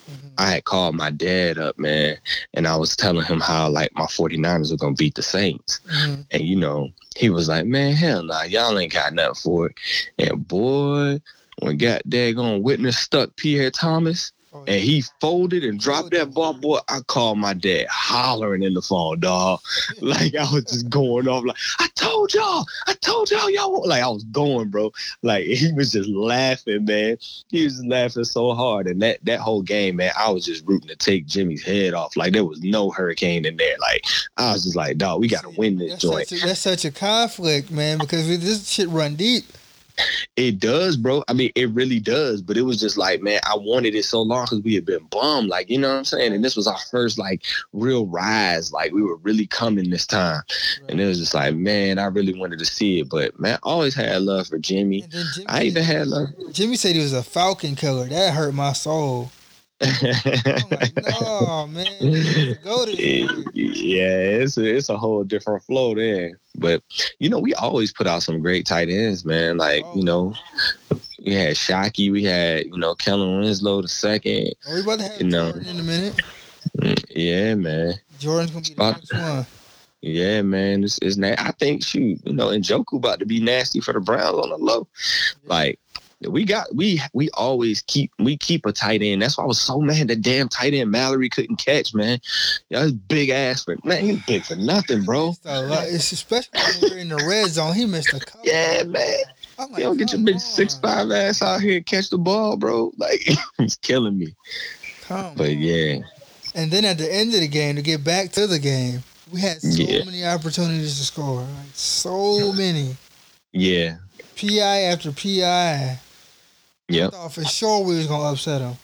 Mhm. I had called my dad up, man, and I was telling him how like my 49ers are gonna beat the Saints. Mhm. And you know, he was like, Man, hell nah, y'all ain't got nothing for it. And boy, when got Donte Whitner stuck Pierre Thomas Oh, and he folded and dropped that ball, boy, I called my dad hollering in the phone, dog. [laughs] Like I was just going off, like, I told y'all, I told y'all, y'all like I was going, bro. Like [laughs] he was just laughing, man. He was laughing so hard. And that that whole game, man, I was just rooting to take Jimmy's head off. Like there was no hurricane in there. Like I was just like, dog, we gotta win this that's joint. Such a, that's such a conflict, man, because we- this shit run deep. It does, bro. I mean, it really does. But it was just like, man, I wanted it so long because we had been bummed. Like, you know what I'm saying? And this was our first like real rise. Like we were really coming this time. And it was just like, man, I really wanted to see it. But man, I always had love for Jimmy. Jimmy, I even had love. Jimmy said he was a Falcon killer. That hurt my soul. Like, [laughs] no, man, go to yeah, it's a, it's a whole different flow there. But you know, we always put out some great tight ends, man. Like you know, we had Shockey, we had you know Kellen Winslow the second. Oh, we about to have You know. In a minute. Mm, Yeah, man. Jordan's gonna be the next one. Yeah, man. It's, it's na- I think shoot, you know, and Njoku about to be nasty for the Browns on the low. Like we got we we always keep we keep a tight end. That's why I was so mad that damn tight end Mallory couldn't catch, man. Yeah, his big ass for man, he's big for nothing, bro. It's, a lot- it's especially when we're in the red zone. He missed a couple. Yeah, man. I'm like, You don't get your big six five ass out here and catch the ball, bro. Like [laughs] he's killing me. Come But on. yeah, And then at the end of the game, to get back to the game, we had so Yeah. many opportunities to score. Like, so many. yeah, PI after PI. Yep. thought for sure we was gonna upset them.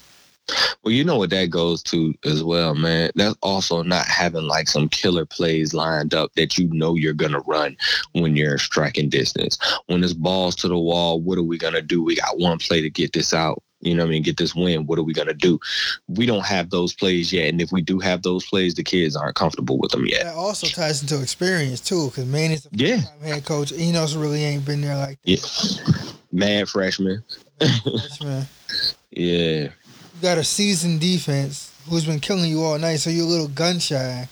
Well, you know what that goes to as well, man. That's also not having like some killer plays lined up that you know you're gonna run when you're striking distance. When it's balls to the wall, what are we gonna do? We got one play to get this out. You know what I mean? Get this win. What are we gonna do? We don't have those plays yet, and if we do have those plays, the kids aren't comfortable with them yet. That also ties into experience too, because Manny's the first Yeah. head coach. Enos really ain't been there like Yeah, mad freshman. Yeah, You got a seasoned defense who's been killing you all night, so you're a little gun shy.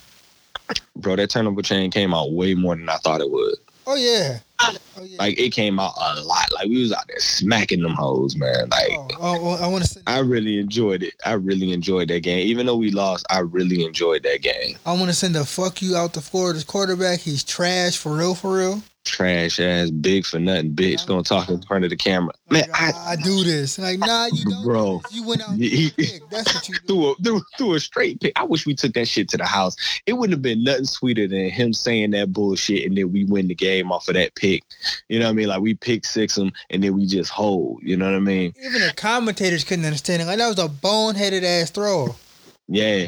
bro, that turnover chain came out way more than I thought it would. Oh yeah. Oh yeah. Like it came out a lot. Like we was out there smacking them hoes, man. Like. oh, oh, oh I want to. I really enjoyed it. I really enjoyed that game. Even though we lost, I really enjoyed that game. I want to send a fuck you out to Florida's quarterback. He's trash for real, for real. Trash ass, big for nothing, bitch. Gonna talk in front of the camera. Man, Like, I I, do this. Like, nah, you don't. Bro. You went out. [laughs] He- a. That's what you do. threw a, threw, threw a straight pick. I wish we took that shit to the house. It wouldn't have been nothing sweeter than him saying that bullshit and then we win the game off of that pick. You know what I mean? Like we pick six them and then we just hold. You know what I mean? Even the commentators couldn't understand it. Like that was a boneheaded ass throw. Yeah.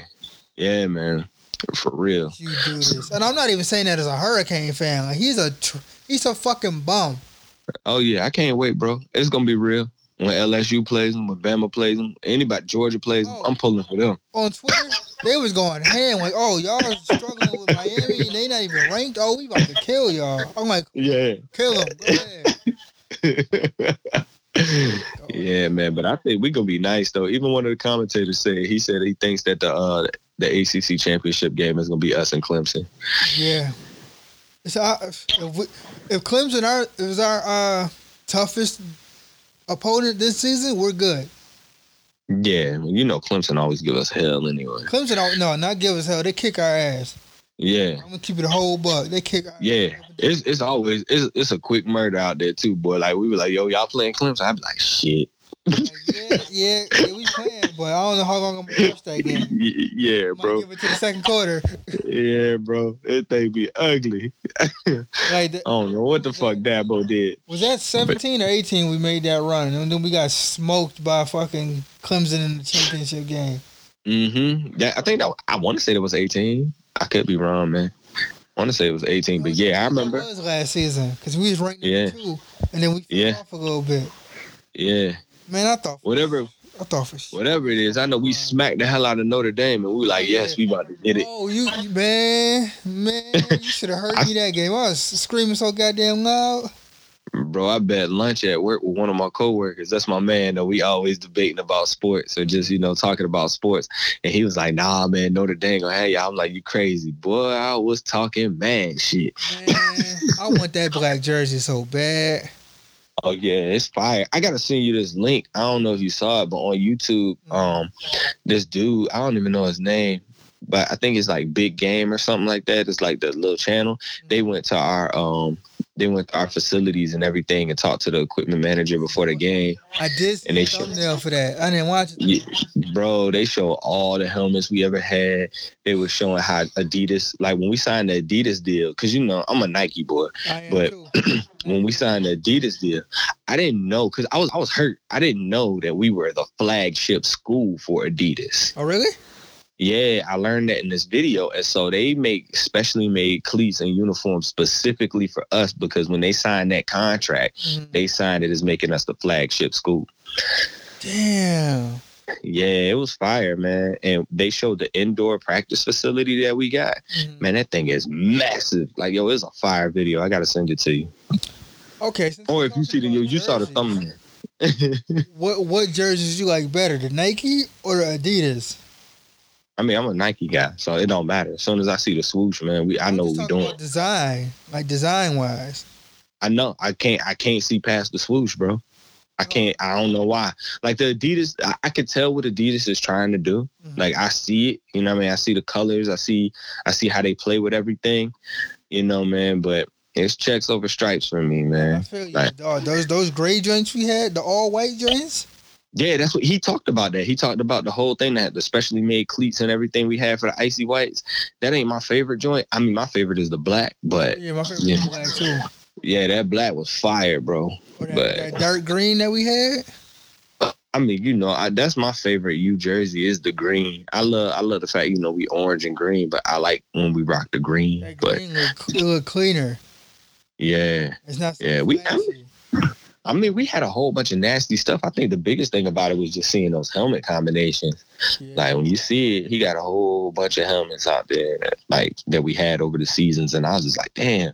Yeah, man. For real. You do this, and I'm not even saying that as a Hurricane fan. Like he's a tr- he's a fucking bum. Oh yeah, I can't wait, bro. It's gonna be real. When LSU plays them, when Bama plays them, anybody Georgia plays them, Oh. I'm pulling for them. On Twitter, they was going ham like, "Oh, y'all are struggling with Miami, they not even ranked. Oh, we about to kill y'all." I'm like, Yeah. "Kill them." [laughs] Yeah, man. But I think we're gonna be nice though. Even one of the commentators said he said he thinks that the uh the ACC championship game is gonna be us and Clemson. Yeah. So I, if, we, if Clemson are is our uh, toughest opponent this season, we're good. Yeah, you know Clemson always give us hell anyway. Clemson don't no not give us hell. They kick our ass. Yeah. I'm gonna keep it a whole buck. They kick our Yeah, it's it's always it's it's a quick murder out there too, boy. Like we were like, yo, y'all playing Clemson? I'd be like, shit. Like, yeah, yeah, yeah, we playing, but I don't know how long I'm gonna watch that game. [laughs] Yeah, Might bro. give it to the second quarter. Yeah, bro. That thing be ugly. [laughs] Like, that, I don't know what the fuck Dabo did. was that 17 or 18? We made that run, and then we got smoked by fucking Clemson in the championship game. Mm-hmm. Yeah, I think that I want to say it was 18. I could be wrong, man. I want to say it was 18, but yeah, I remember. It was last season because we was ranked Yeah. two, and then we fell Yeah. off a little bit. Yeah, Man, I thought whatever, I thought for sure. whatever it is. I know we um, smacked the hell out of Notre Dame, and we were like, yes, we about to get it. Oh, you you- man, man, you [laughs] should have heard me that game. I was screaming so goddamn loud. Bro, I bet lunch at work with one of my coworkers. That's my man. Though we always debating about sports or just you know talking about sports. And he was like, "Nah, man, Notre Dame gonna have y'all." I'm like, "You crazy, boy?" I was talking man shit. Man, I want that black jersey so bad. Oh yeah, it's fire. I gotta send you this link. I don't know if you saw it, but on YouTube, um, this dude, I don't even know his name, but I think it's like Big Game or something like that. It's like the little channel. They went to our um, they went to our facilities and everything and talked to the equipment manager before the game. I did see And they a show- thumbnail for that. I didn't watch it. Yeah, bro, they show all the helmets we ever had. They were showing how Adidas, like when we signed the Adidas deal, because you know I'm a Nike boy. I am but- too. [clears throat] when we signed the Adidas deal, I didn't know because I was I was hurt. I didn't know that we were the flagship school for Adidas. Oh really? Yeah, I learned that in this video, and so they make specially made cleats and uniforms specifically for us because when they signed that contract, Mhm. they signed it as making us the flagship school. Damn. Yeah, it was fire, man. And they showed the indoor practice facility that we got. Mhm. Man, that thing is massive. Like, yo, it's a fire video. I gotta send it to you. Okay. Or if you see the you, you saw the thumbnail. [laughs] What what jerseys you like better, the Nike or the Adidas? I mean, I'm a Nike guy, so it don't matter. As soon as I see the swoosh, man, we I know what we doing. about design, like design wise. I know I can't I can't see past the swoosh, bro. Oh. I can't. I don't know why. Like the Adidas, I, I can tell what Adidas is trying to do. Mhm. Like I see it. You know, what I mean, I see the colors. I see. I see how they play with everything. You know, man. But it's checks over stripes for me, man. I feel you. Like- dog. those those gray joints we had, the all white joints. Yeah, that's what he talked about. That he talked about the whole thing that the specially made cleats and everything we had for the icy whites. That ain't my favorite joint. I mean, my favorite is the black, but Yeah, my favorite Yeah. black too. yeah, that black was fire, bro. Or that, But- that dark green that we had. I mean, you know, I, that's my favorite U jersey is the green. I love, I love the fact you know we orange and green, but I like when we rock the green. That But green look, it look cleaner. yeah, It's not so Yeah, we- flashy. I mean, we had a whole bunch of nasty stuff. I think the biggest thing about it was just seeing those helmet combinations. Yeah. Like when you see it, he got a whole bunch of helmets out there, like that we had over the seasons, and I was just like, damn,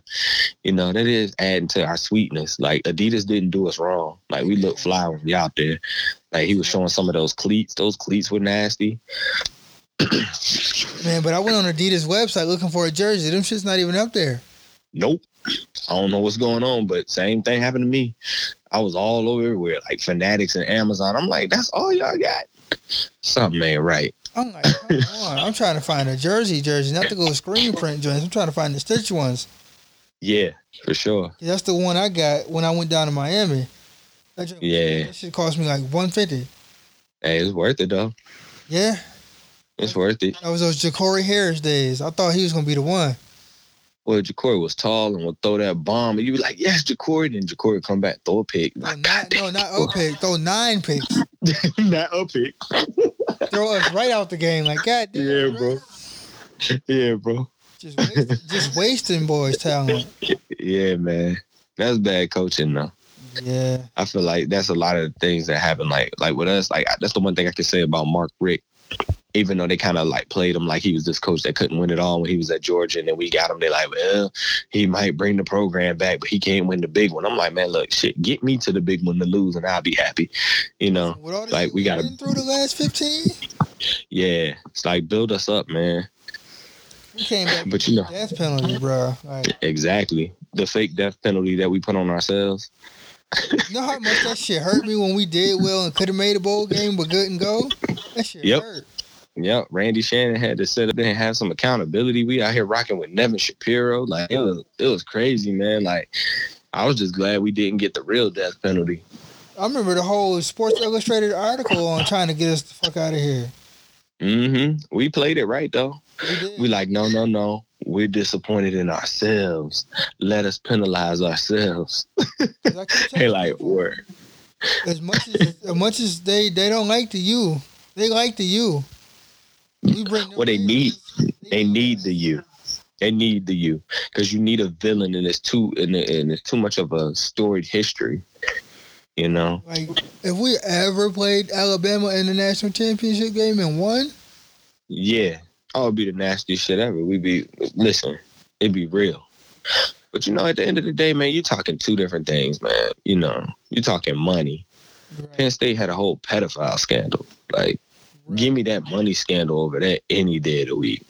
you know, that is adding to our sweetness. Like Adidas didn't do us wrong. Like we look fly when we out there. Like he was showing some of those cleats. Those cleats were nasty. [clears throat] Man, but I went on Adidas website looking for a jersey. Them shit's not even up there. Nope. I don't know what's going on, but same thing happened to me. I was all over everywhere, like Fanatics and Amazon. I'm like, that's all y'all got. Something ain't right. I'm like, come [laughs] on. I'm trying to find a jersey jersey, not to go screen print joints. I'm trying to find the stitch ones. Yeah, for sure. That's the one I got when I went down to Miami. That joint- Yeah. That shit cost me like 150. Hey, it's worth it though. Yeah. It's worth it. That was those Jacory Harris days. I thought he was gonna be the one. Well, Jacory was tall and would throw that bomb, and you be like, "Yes, Jacory." Then Jacory come back, throw a pick. No, Like, not, no, not up pick. Throw nine picks. [laughs] not a pick. [laughs] Throw us right out the game. Like, God damn. Yeah, bro. Yeah, bro. Just, waste, just wasting boys' talent. [laughs] Yeah, man. That's bad coaching, though. Yeah. I feel like that's a lot of things that happen. Like, like with us, like that's the one thing I can say about Mark Richt. Even though they kind of like played him like he was this coach that couldn't win it all when he was at Georgia, and then we got him. They're like, well, he might bring the program back, but he can't win the big one. I'm like, man, look, shit, get me to the big one to lose, and I'll be happy. You know, Like, we gotta- through the last 15, [laughs] yeah, it's like build us up, man. we came back [laughs] But you know, death penalty, bro. Like, [laughs] exactly the fake death penalty that we put on ourselves. you know how much that shit hurt me when we did well and could have made a bowl game but couldn't go? That shit Yep. hurt. Yep, Randy Shannon had to sit up and have some accountability. We out here rocking with Nevin Shapiro. Like it was, it was crazy, man. Like I was just glad we didn't get the real death penalty. I remember the whole Sports Illustrated article on trying to get us the fuck out of here. Mm hmm We played it right though. We. We like, no, no, no. We're disappointed in ourselves. Let us penalize ourselves. [laughs] Hey, like, word. as much as as much as they they don't like the you, they like the you. We bring them What they need, They need the you. They need the you because you need a villain, and it's too and, and it's too much of a storied history. You know. Like if we ever played Alabama in the national championship game and won, Yeah. Oh, it'd be the nastiest shit ever. We'd be listen, it'd be real. But you know, at the end of the day, man, you're talking two different things, man. You know, you're talking money. Penn State had a whole pedophile scandal. Like, give me that money scandal over that any day of the week.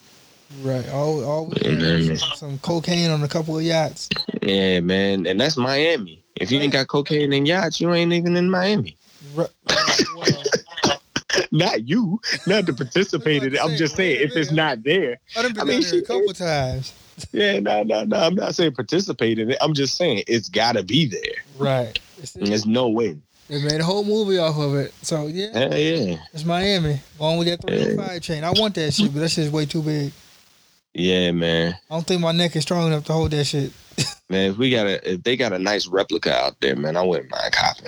right. All all we Yeah, had was man. some, some cocaine on a couple of yachts. Yeah, man. And that's Miami. If you ain't got cocaine and yachts, you ain't even in Miami. Right. Uh, well, [laughs] Not you, not to [laughs] participate in it. I'm just saying, if it's not there, I done been I mean, there a couple times. yeah, no, no, no. I'm not saying participate in it. I'm just saying it's got to be there. Right. There's no way. They made a whole movie off of it. So yeah, Hell yeah. it's Miami. Along with that 305 chain. I want that shit, but that shit's way too big. Yeah, man. I don't think my neck is strong enough to hold that shit. [laughs] Man, if we got a if they got a nice replica out there, man, I wouldn't mind copping.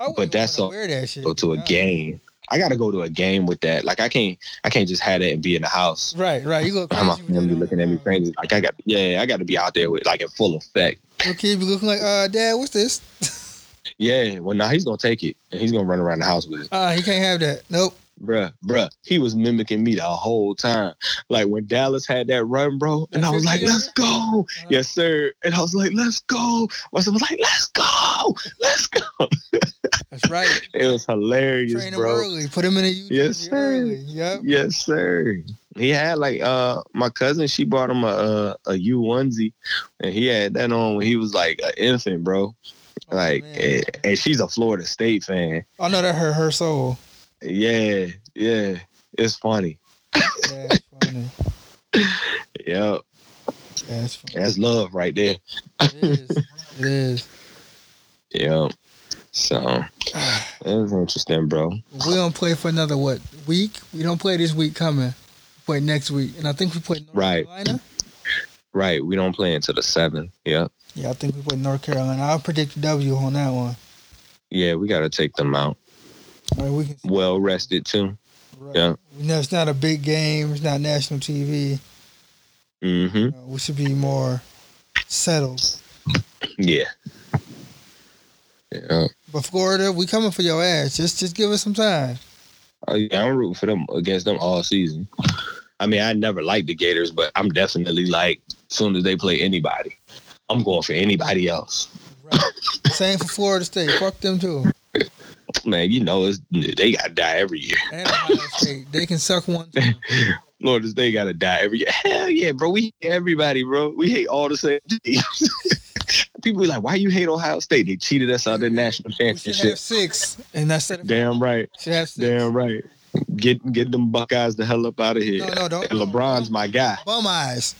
Wouldn't But that's all- wear that shit. Go to a game. I gotta go to a game with that. Like I can't I can't just have that and be in the house. Right, right. You look [laughs] with family that looking at me crazy. Like I got yeah, I gotta be out there with like in full effect. Kid be looking like, uh, Dad, what's this? [laughs] Yeah, well now he's gonna take it and he's gonna run around the house with it. Uh, he can't have that. Nope. Bruh, bruh, he was mimicking me the whole time. Like when Dallas had that run, bro, and I was like, let's go. Yes, sir. And I was like, let's go. My son was like, let's go. Let's go. That's right. [laughs] It was hilarious, Train him bro. early. Put him in a U Yes, sir. early. Yep. Yes, sir. He had like uh my cousin, she bought him a a, a U onesie, and he had that on when he was like an infant, bro. Oh, Like, man. and, and she's a Florida State fan. I know that hurt her soul. Yeah, yeah, it's funny. That's funny. [laughs] Yep, That's funny. that's love right there. It is. It is. Yep. So [sighs] it was interesting, bro. We don't play for another what week? We don't play this week coming. We play next week, and I think we play North Right. Carolina. Right. We don't play until the seventh. Yep. Yeah, I think we play North Carolina. I'll predict W on that one. Yeah, we gotta take them out. Right, we can. Well rested too. Right. Yeah. Know, it's not a big game. It's not national TV. Mm-hmm. Uh, we should be more settled. Yeah. Yeah. But Florida, we coming for your ass. Just, just give us some time. Oh, yeah, I'm rooting for them against them all season. I mean, I never liked the Gators, but I'm definitely like, as soon as they play anybody, I'm going for anybody else. Same for Florida State. Fuck them too. [laughs] Man, you know, it's, they got to die every year. And Ohio State, they can suck one too. [laughs] Florida State got to die every year. Hell yeah, bro. We hate everybody, bro. We hate all the same teams. [laughs] People be like, why you hate Ohio State? They cheated us out of the national championship. six, and that's it. Damn right. Damn right. Get get them Buckeyes the hell up out of here. No, no, don't- And LeBron's my guy. Bum eyes,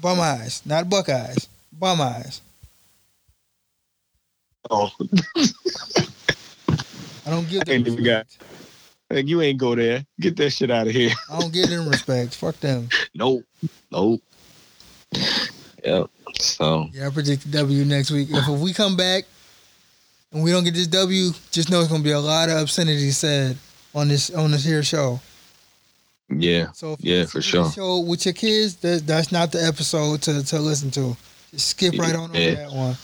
bum eyes, not Buckeyes. Bum eyes. Oh, [laughs] I don't give them. Ain't even got- like, you ain't go there. Get that shit out of here. I don't give them respect. Fuck them. Nope. Nope. Yep. So Yeah, I predict the W next week. If we come back and we don't get this W, just know it's gonna be a lot of obscenity said on this on this here show. yeah. So if Yeah, for listen to the sure. Show with your kids, that, that's not the episode to, to listen to. Just skip right on over Yeah. that one.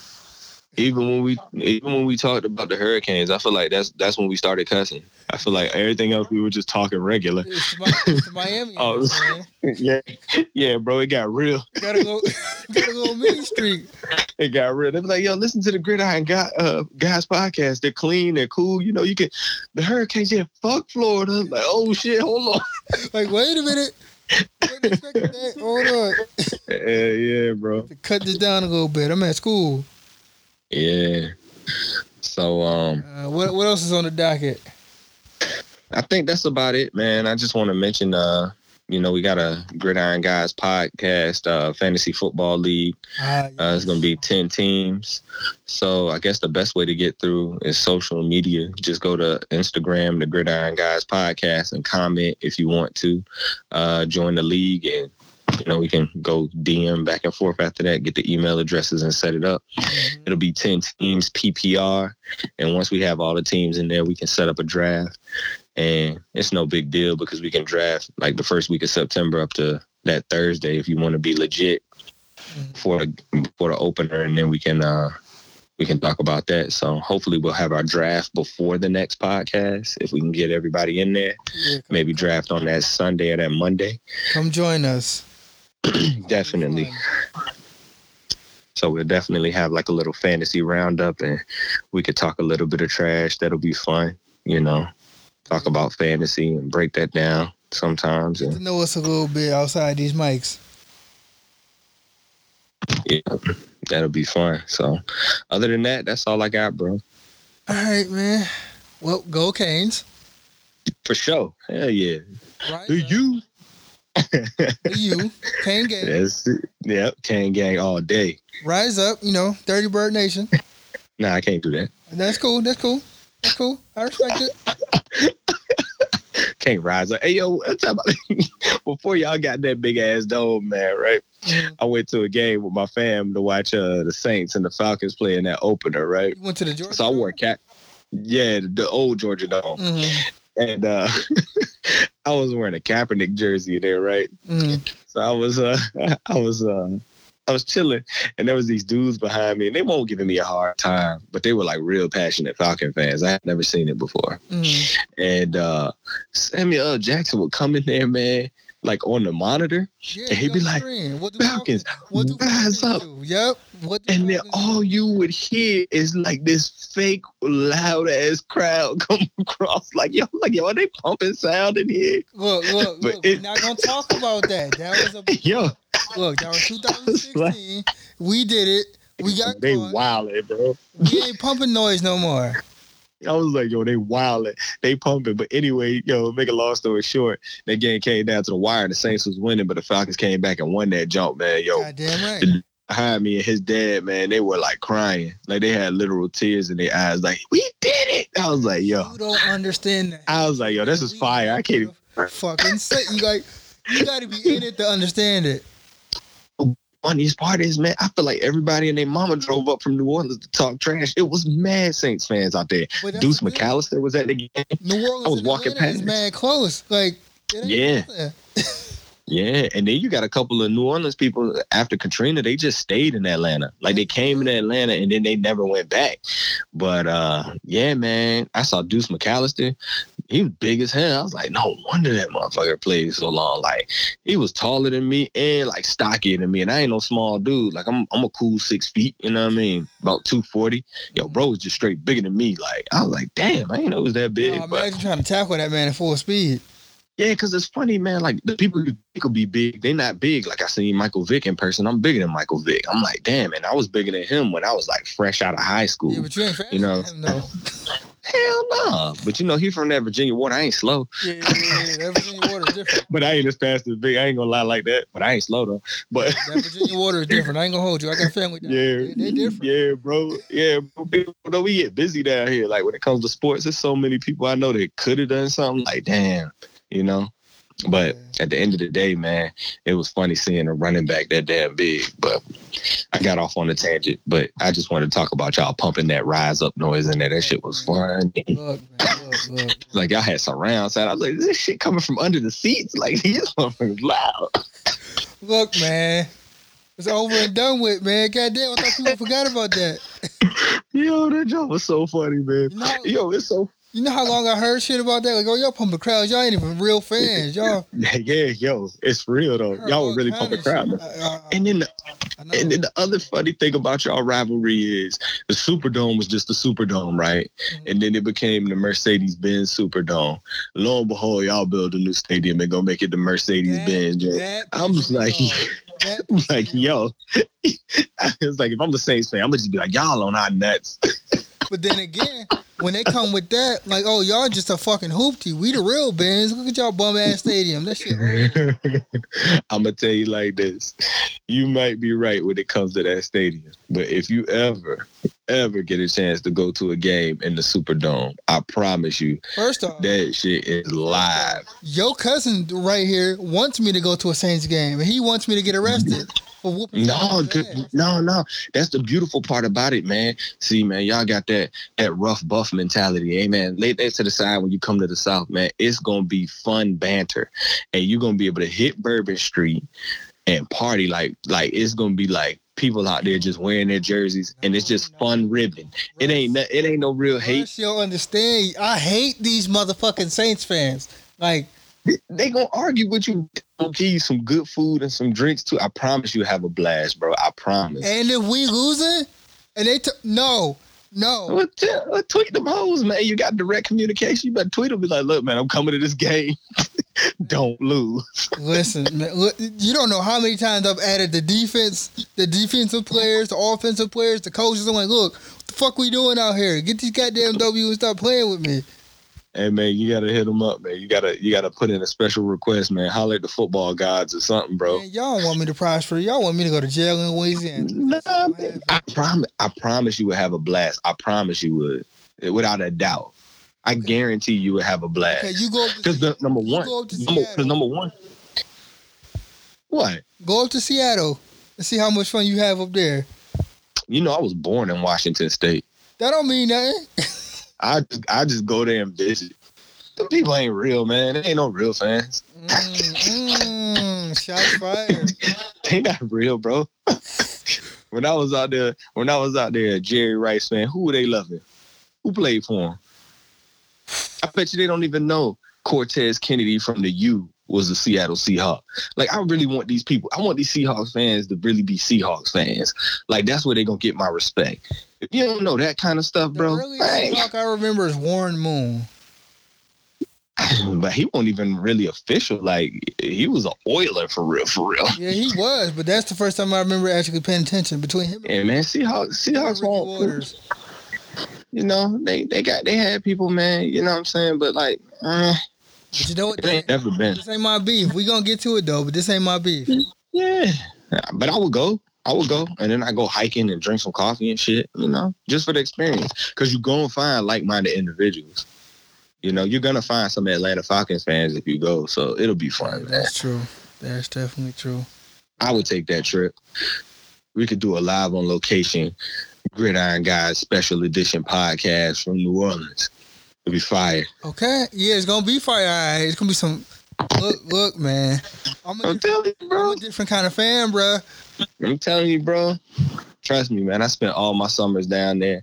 Even when we even when we talked about the hurricanes, I feel like that's that's when we started cussing. I feel like everything else we were just talking regular. It's the, it's the Miami. [laughs] Oh. man. [laughs] yeah. Yeah, bro. It got real. Gotta go, [laughs] gotta go Main Street. It got real. They be like, yo, listen to the Gridiron guy, uh, guys podcast. They're clean. They're cool. You know, you can. The hurricanes, yeah, fuck Florida. Like, oh shit, hold on. Like, wait a minute. Wasn't expecting that. Hold on. Yeah, yeah, bro. Cut this down a little bit. I'm at school. Yeah. So, um, Uh, what what else is on the docket? I think that's about it, man. I just want to mention, uh, you know, we got a Gridiron Guys podcast, uh, fantasy football league. Ah, Uh, it's going to be 10 teams. So I guess the best way to get through is social media. Just go to Instagram, the Gridiron Guys podcast, and comment if you want to uh, join the league. And, you know, we can go DM back and forth after that, get the email addresses and set it up. Mhm. It'll be 10 teams PPR. And once we have all the teams in there, we can set up a draft. And it's no big deal because we can draft like the first week of September up to that Thursday if you want to be legit for the for the opener, and then we can uh we can talk about that. So hopefully we'll have our draft before the next podcast if we can get everybody in there. Yeah, Maybe draft on that Sunday or that Monday. Come join us. [clears throat] definitely. So we'll definitely have like a little fantasy roundup, and we could talk a little bit of trash. That'll be fun, you know. Talk about fantasy and break that down sometimes, Get to and know us a little bit outside these mics. yeah, that'll be fun. So, other than that, that's all I got, bro. All right, man. Well, go Canes. For sure. Hell yeah. Right. Do uh, you? you. Cane gang. That's it. Yep. Can gang all day. Rise up, you know, Dirty Bird Nation. [laughs] Nah, I can't do that. That's cool. That's cool. That's cool. I respect it. Can't rise up. Hey yo, about- [laughs] before y'all got that big ass dome, man, right? Mhm. I went to a game with my fam to watch uh, the Saints and the Falcons play in that opener, right? You went to the Georgia. So I wore a cap. Yeah, the, old Georgia Dome. Mm-hmm. And uh [laughs] I was wearing a Kaepernick jersey there, right? Mm-hmm. So I was uh [laughs] I was uh I was chilling and there was these dudes behind me and they won't giving me a hard time, but they were like real passionate Falcon fans. I had never seen it before. Mm-hmm. And uh Samuel L. Jackson would come in there, man, like on the monitor, Yeah, And he'd be like, what do Falcons, what do rise up. do? Yep. What and then all you would hear is like this fake loud ass crowd [laughs] come across like yo like yo are they pumping sound in here Look, look, but look. it- We're not gonna talk about that. That was a [laughs] yo look. That was 2016. we did it. We got they wildin', bro We ain't pumping noise no more. I was like yo they wildin', they pumping but anyway yo make a long story short that game came down to the wire and the Saints was winning but the Falcons came back and won that jump man yo God damn right. the behind me and his dad, man, they were like crying. Like they had literal tears in their eyes. Like, we did it. I was like, yo. You don't understand that. I was like, yo, this is fire. I can't even fucking say you like you gotta be in it to understand it. funniest part is, man, I feel like everybody and their mama drove up from New Orleans to talk trash. It was mad Saints fans out there. Deuce thing. McAllister was at the game. New Orleans I was walking Atlanta is past. mad close. Like Yeah. [laughs] Yeah, and then you got a couple of New Orleans people after Katrina. They just stayed in Atlanta. Like they came in Atlanta and then they never went back. But uh yeah, man, I saw Deuce McAllister. He was big as hell. I was like, no wonder that motherfucker played so long. Like he was taller than me and like stockier than me. And I ain't no small dude. Like I'm I'm a cool six feet. You know what I mean? About two forty. Yo, bro was just straight bigger than me. Like I was like, damn, I ain't know it was that big. But imagine trying to tackle that man at full speed. Yeah, because it's funny, man. Like the people you think will be big, they not big. Like I seen Michael Vick in person. I'm bigger than Michael Vick. I'm like, damn, and I was bigger than him when I was like fresh out of high school. Yeah, but you ain't fast You know. him. [laughs] Hell no. But you know, he from that Virginia water. I ain't slow. Yeah, yeah, yeah. That Virginia water is different. [laughs] But I ain't as fast as Vick. I ain't gonna lie like that. But I ain't slow though. But That Virginia water is different. I ain't gonna hold you. I got family down there. yeah, They, they different. yeah, bro. Yeah, bro. We get busy down here. Like when it comes to sports, there's so many people I know that could have done something. Like, damn, you know. But at the end of the day, man, it was funny seeing a running back that damn big. But I got off on a tangent. But I just wanted to talk about y'all pumping that rise up noise in there. That shit was fun. Look, man, look, look. [laughs] Like y'all had surround sound. I was like, this shit coming from under the seats. [laughs] Like this motherfucker's loud. Look, man. It's over and done with, man. Goddamn, I thought people forgot about that. [laughs] Yo, that joke was so funny, man. Know, Yo, it's so you know how long I heard shit about that? Like, oh, y'all pumping crowds. Y'all ain't even real fans. Y'all. [laughs] yeah, yo, it's real though. Y'all were really pumping of crowd. shit. I- I- And then the And then the other funny thing about y'all rivalry is the Superdome was just the Superdome, right? Mhm. And then it became the Mercedes Benz Superdome. Lo and behold, y'all build a new stadium and gonna make it the Mercedes Benz. I'm just like, [laughs] I'm like, yo, [laughs] it's like if I'm the Saints fan, I'm gonna just be like, y'all on our nuts. But then again, when they come with that, like, oh, y'all just a fucking hoopty. We the real bands. Look at y'all bum ass stadium. That shit. [laughs] I'm gonna tell you like this: you might be right when it comes to that stadium, but if you ever, ever get a chance to go to a game in the Superdome, I promise you First off, that shit is live. your cousin right here wants me to go to a Saints game, and he wants me to get arrested for whooping. No, someone's th- ass. no, no. That's the beautiful part about it, man. See, man, y'all got that that rough buff mentality. Hey, man, lay that to the side when you come to the South, man. It's gonna be fun banter, and you're gonna be able to hit Bourbon Street and party like like it's gonna be like people out there just wearing their jerseys, and it's just fun ribbing. It ain't no- it ain't no real hate. Russ, you'll understand. I hate these motherfucking Saints fans. Like, They gonna argue with you. They'll give you some good food and some drinks too. I promise you have a blast, bro. I promise. and if we losing, and they t- no, no. Well, t- uh, tweet them hoes, man. You got direct communication. You better tweet them. Be like, look, man, I'm coming to this game. [laughs] Don't lose. Listen, man, look, you don't know how many times I've added the defense, the defensive players, the offensive players, the coaches. I'm like, look, what the fuck we doing out here? Get these goddamn W and stop playing with me. Hey, man, you gotta hit them up, man. You gotta, you gotta put in a special request, man. Holler at the football gods or something, bro. Man, y'all want me to prosper. Y'all want me to go to jail in Louisiana. Nah, man, I promise, I promise you would have a blast. I promise you would, eh, without a doubt. I guarantee you would have a blast. Okay, you go Because the number one, go up to number, number one. What? go up to Seattle and see how much fun you have up there. You know, I was born in Washington State. That don't mean nothing. [laughs] I just, I just go there and visit. The people ain't real, man. They ain't no real fans. Mm, mm, shots fired. [laughs] they not real, bro. [laughs] when I was out there, when I was out there, Jerry Rice fan, who were they loving? Who played for him? I bet you they don't even know Cortez Kennedy from the U was a Seattle Seahawk. Like I really want these people. I want these Seahawks fans to really be Seahawks fans. Like that's where they're gonna get my respect. If you don't know that kind of stuff, The bro, earliest bang. talk I remember is Warren Moon. [sighs] but he wasn't even really official. Like he was an Oiler for real, for real. Yeah, he was, but that's the first time I remember actually paying attention between him and And man, Seahawks, Seahawks won't. You know, they they got they had people, man. You know what I'm saying? But like, uh, But you know what? it ain't never been. This ain't my beef. We gonna get to it though, but this ain't my beef. Yeah, but I would go I would go, and then I go hiking and drink some coffee and shit. You know, just for the experience, because you go and find like-minded individuals. You know, you're gonna find some Atlanta Falcons fans if you go, so it'll be fun, man. That's true. That's definitely true. I would take that trip. We could do a live on location Gridiron Guys special edition podcast from New Orleans. It'll be fire. Okay. Yeah, it's gonna be fire. It's gonna be some look, look, man. I'm a, I'm telling you, I'm bro. a different kind of fan, bro. I'm telling you, bro. Trust me, man. I spent all my summers down there.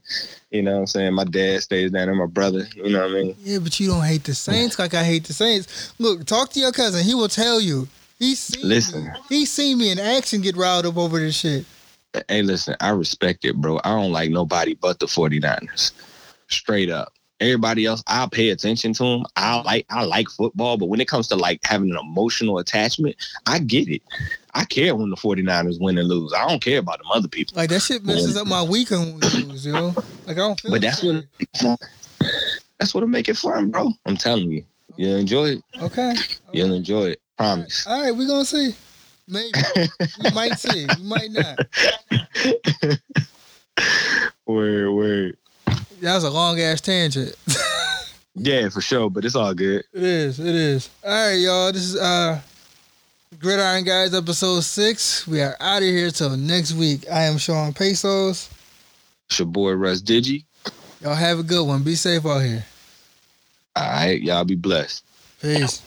You know what I'm saying? My dad stays down there, my brother. You know what I mean? Yeah, but you don't hate the Saints like I hate the Saints. Look, talk to your cousin. He will tell you. He's seen Listen. me. He's seen me in action get riled up over this shit. Hey, listen, I respect it, bro. I don't like nobody but the 49ers. Straight up. Everybody else, I'll pay attention to them. I like I like football, but when it comes to like having an emotional attachment, I get it. I care when the 49ers win and lose. I don't care about them other people. Like that shit messes up my weekend when lose, yo. Like I don't feel But that's shit. what that's what'll make it fun, bro. I'm telling you. You'll enjoy it. Okay. You'll enjoy it. Promise. All right, we're gonna see. Maybe. we might see. We might not. [laughs] Word, word. That was a long ass tangent. [laughs] Yeah, for sure, but it's all good. It is. It is. All right, y'all. This is uh Gridiron Guys episode six. We are out of here till next week. I am Shawn Pesos. It's your boy Russ Digi. Y'all have a good one. Be safe out here. All right, y'all be blessed. Peace.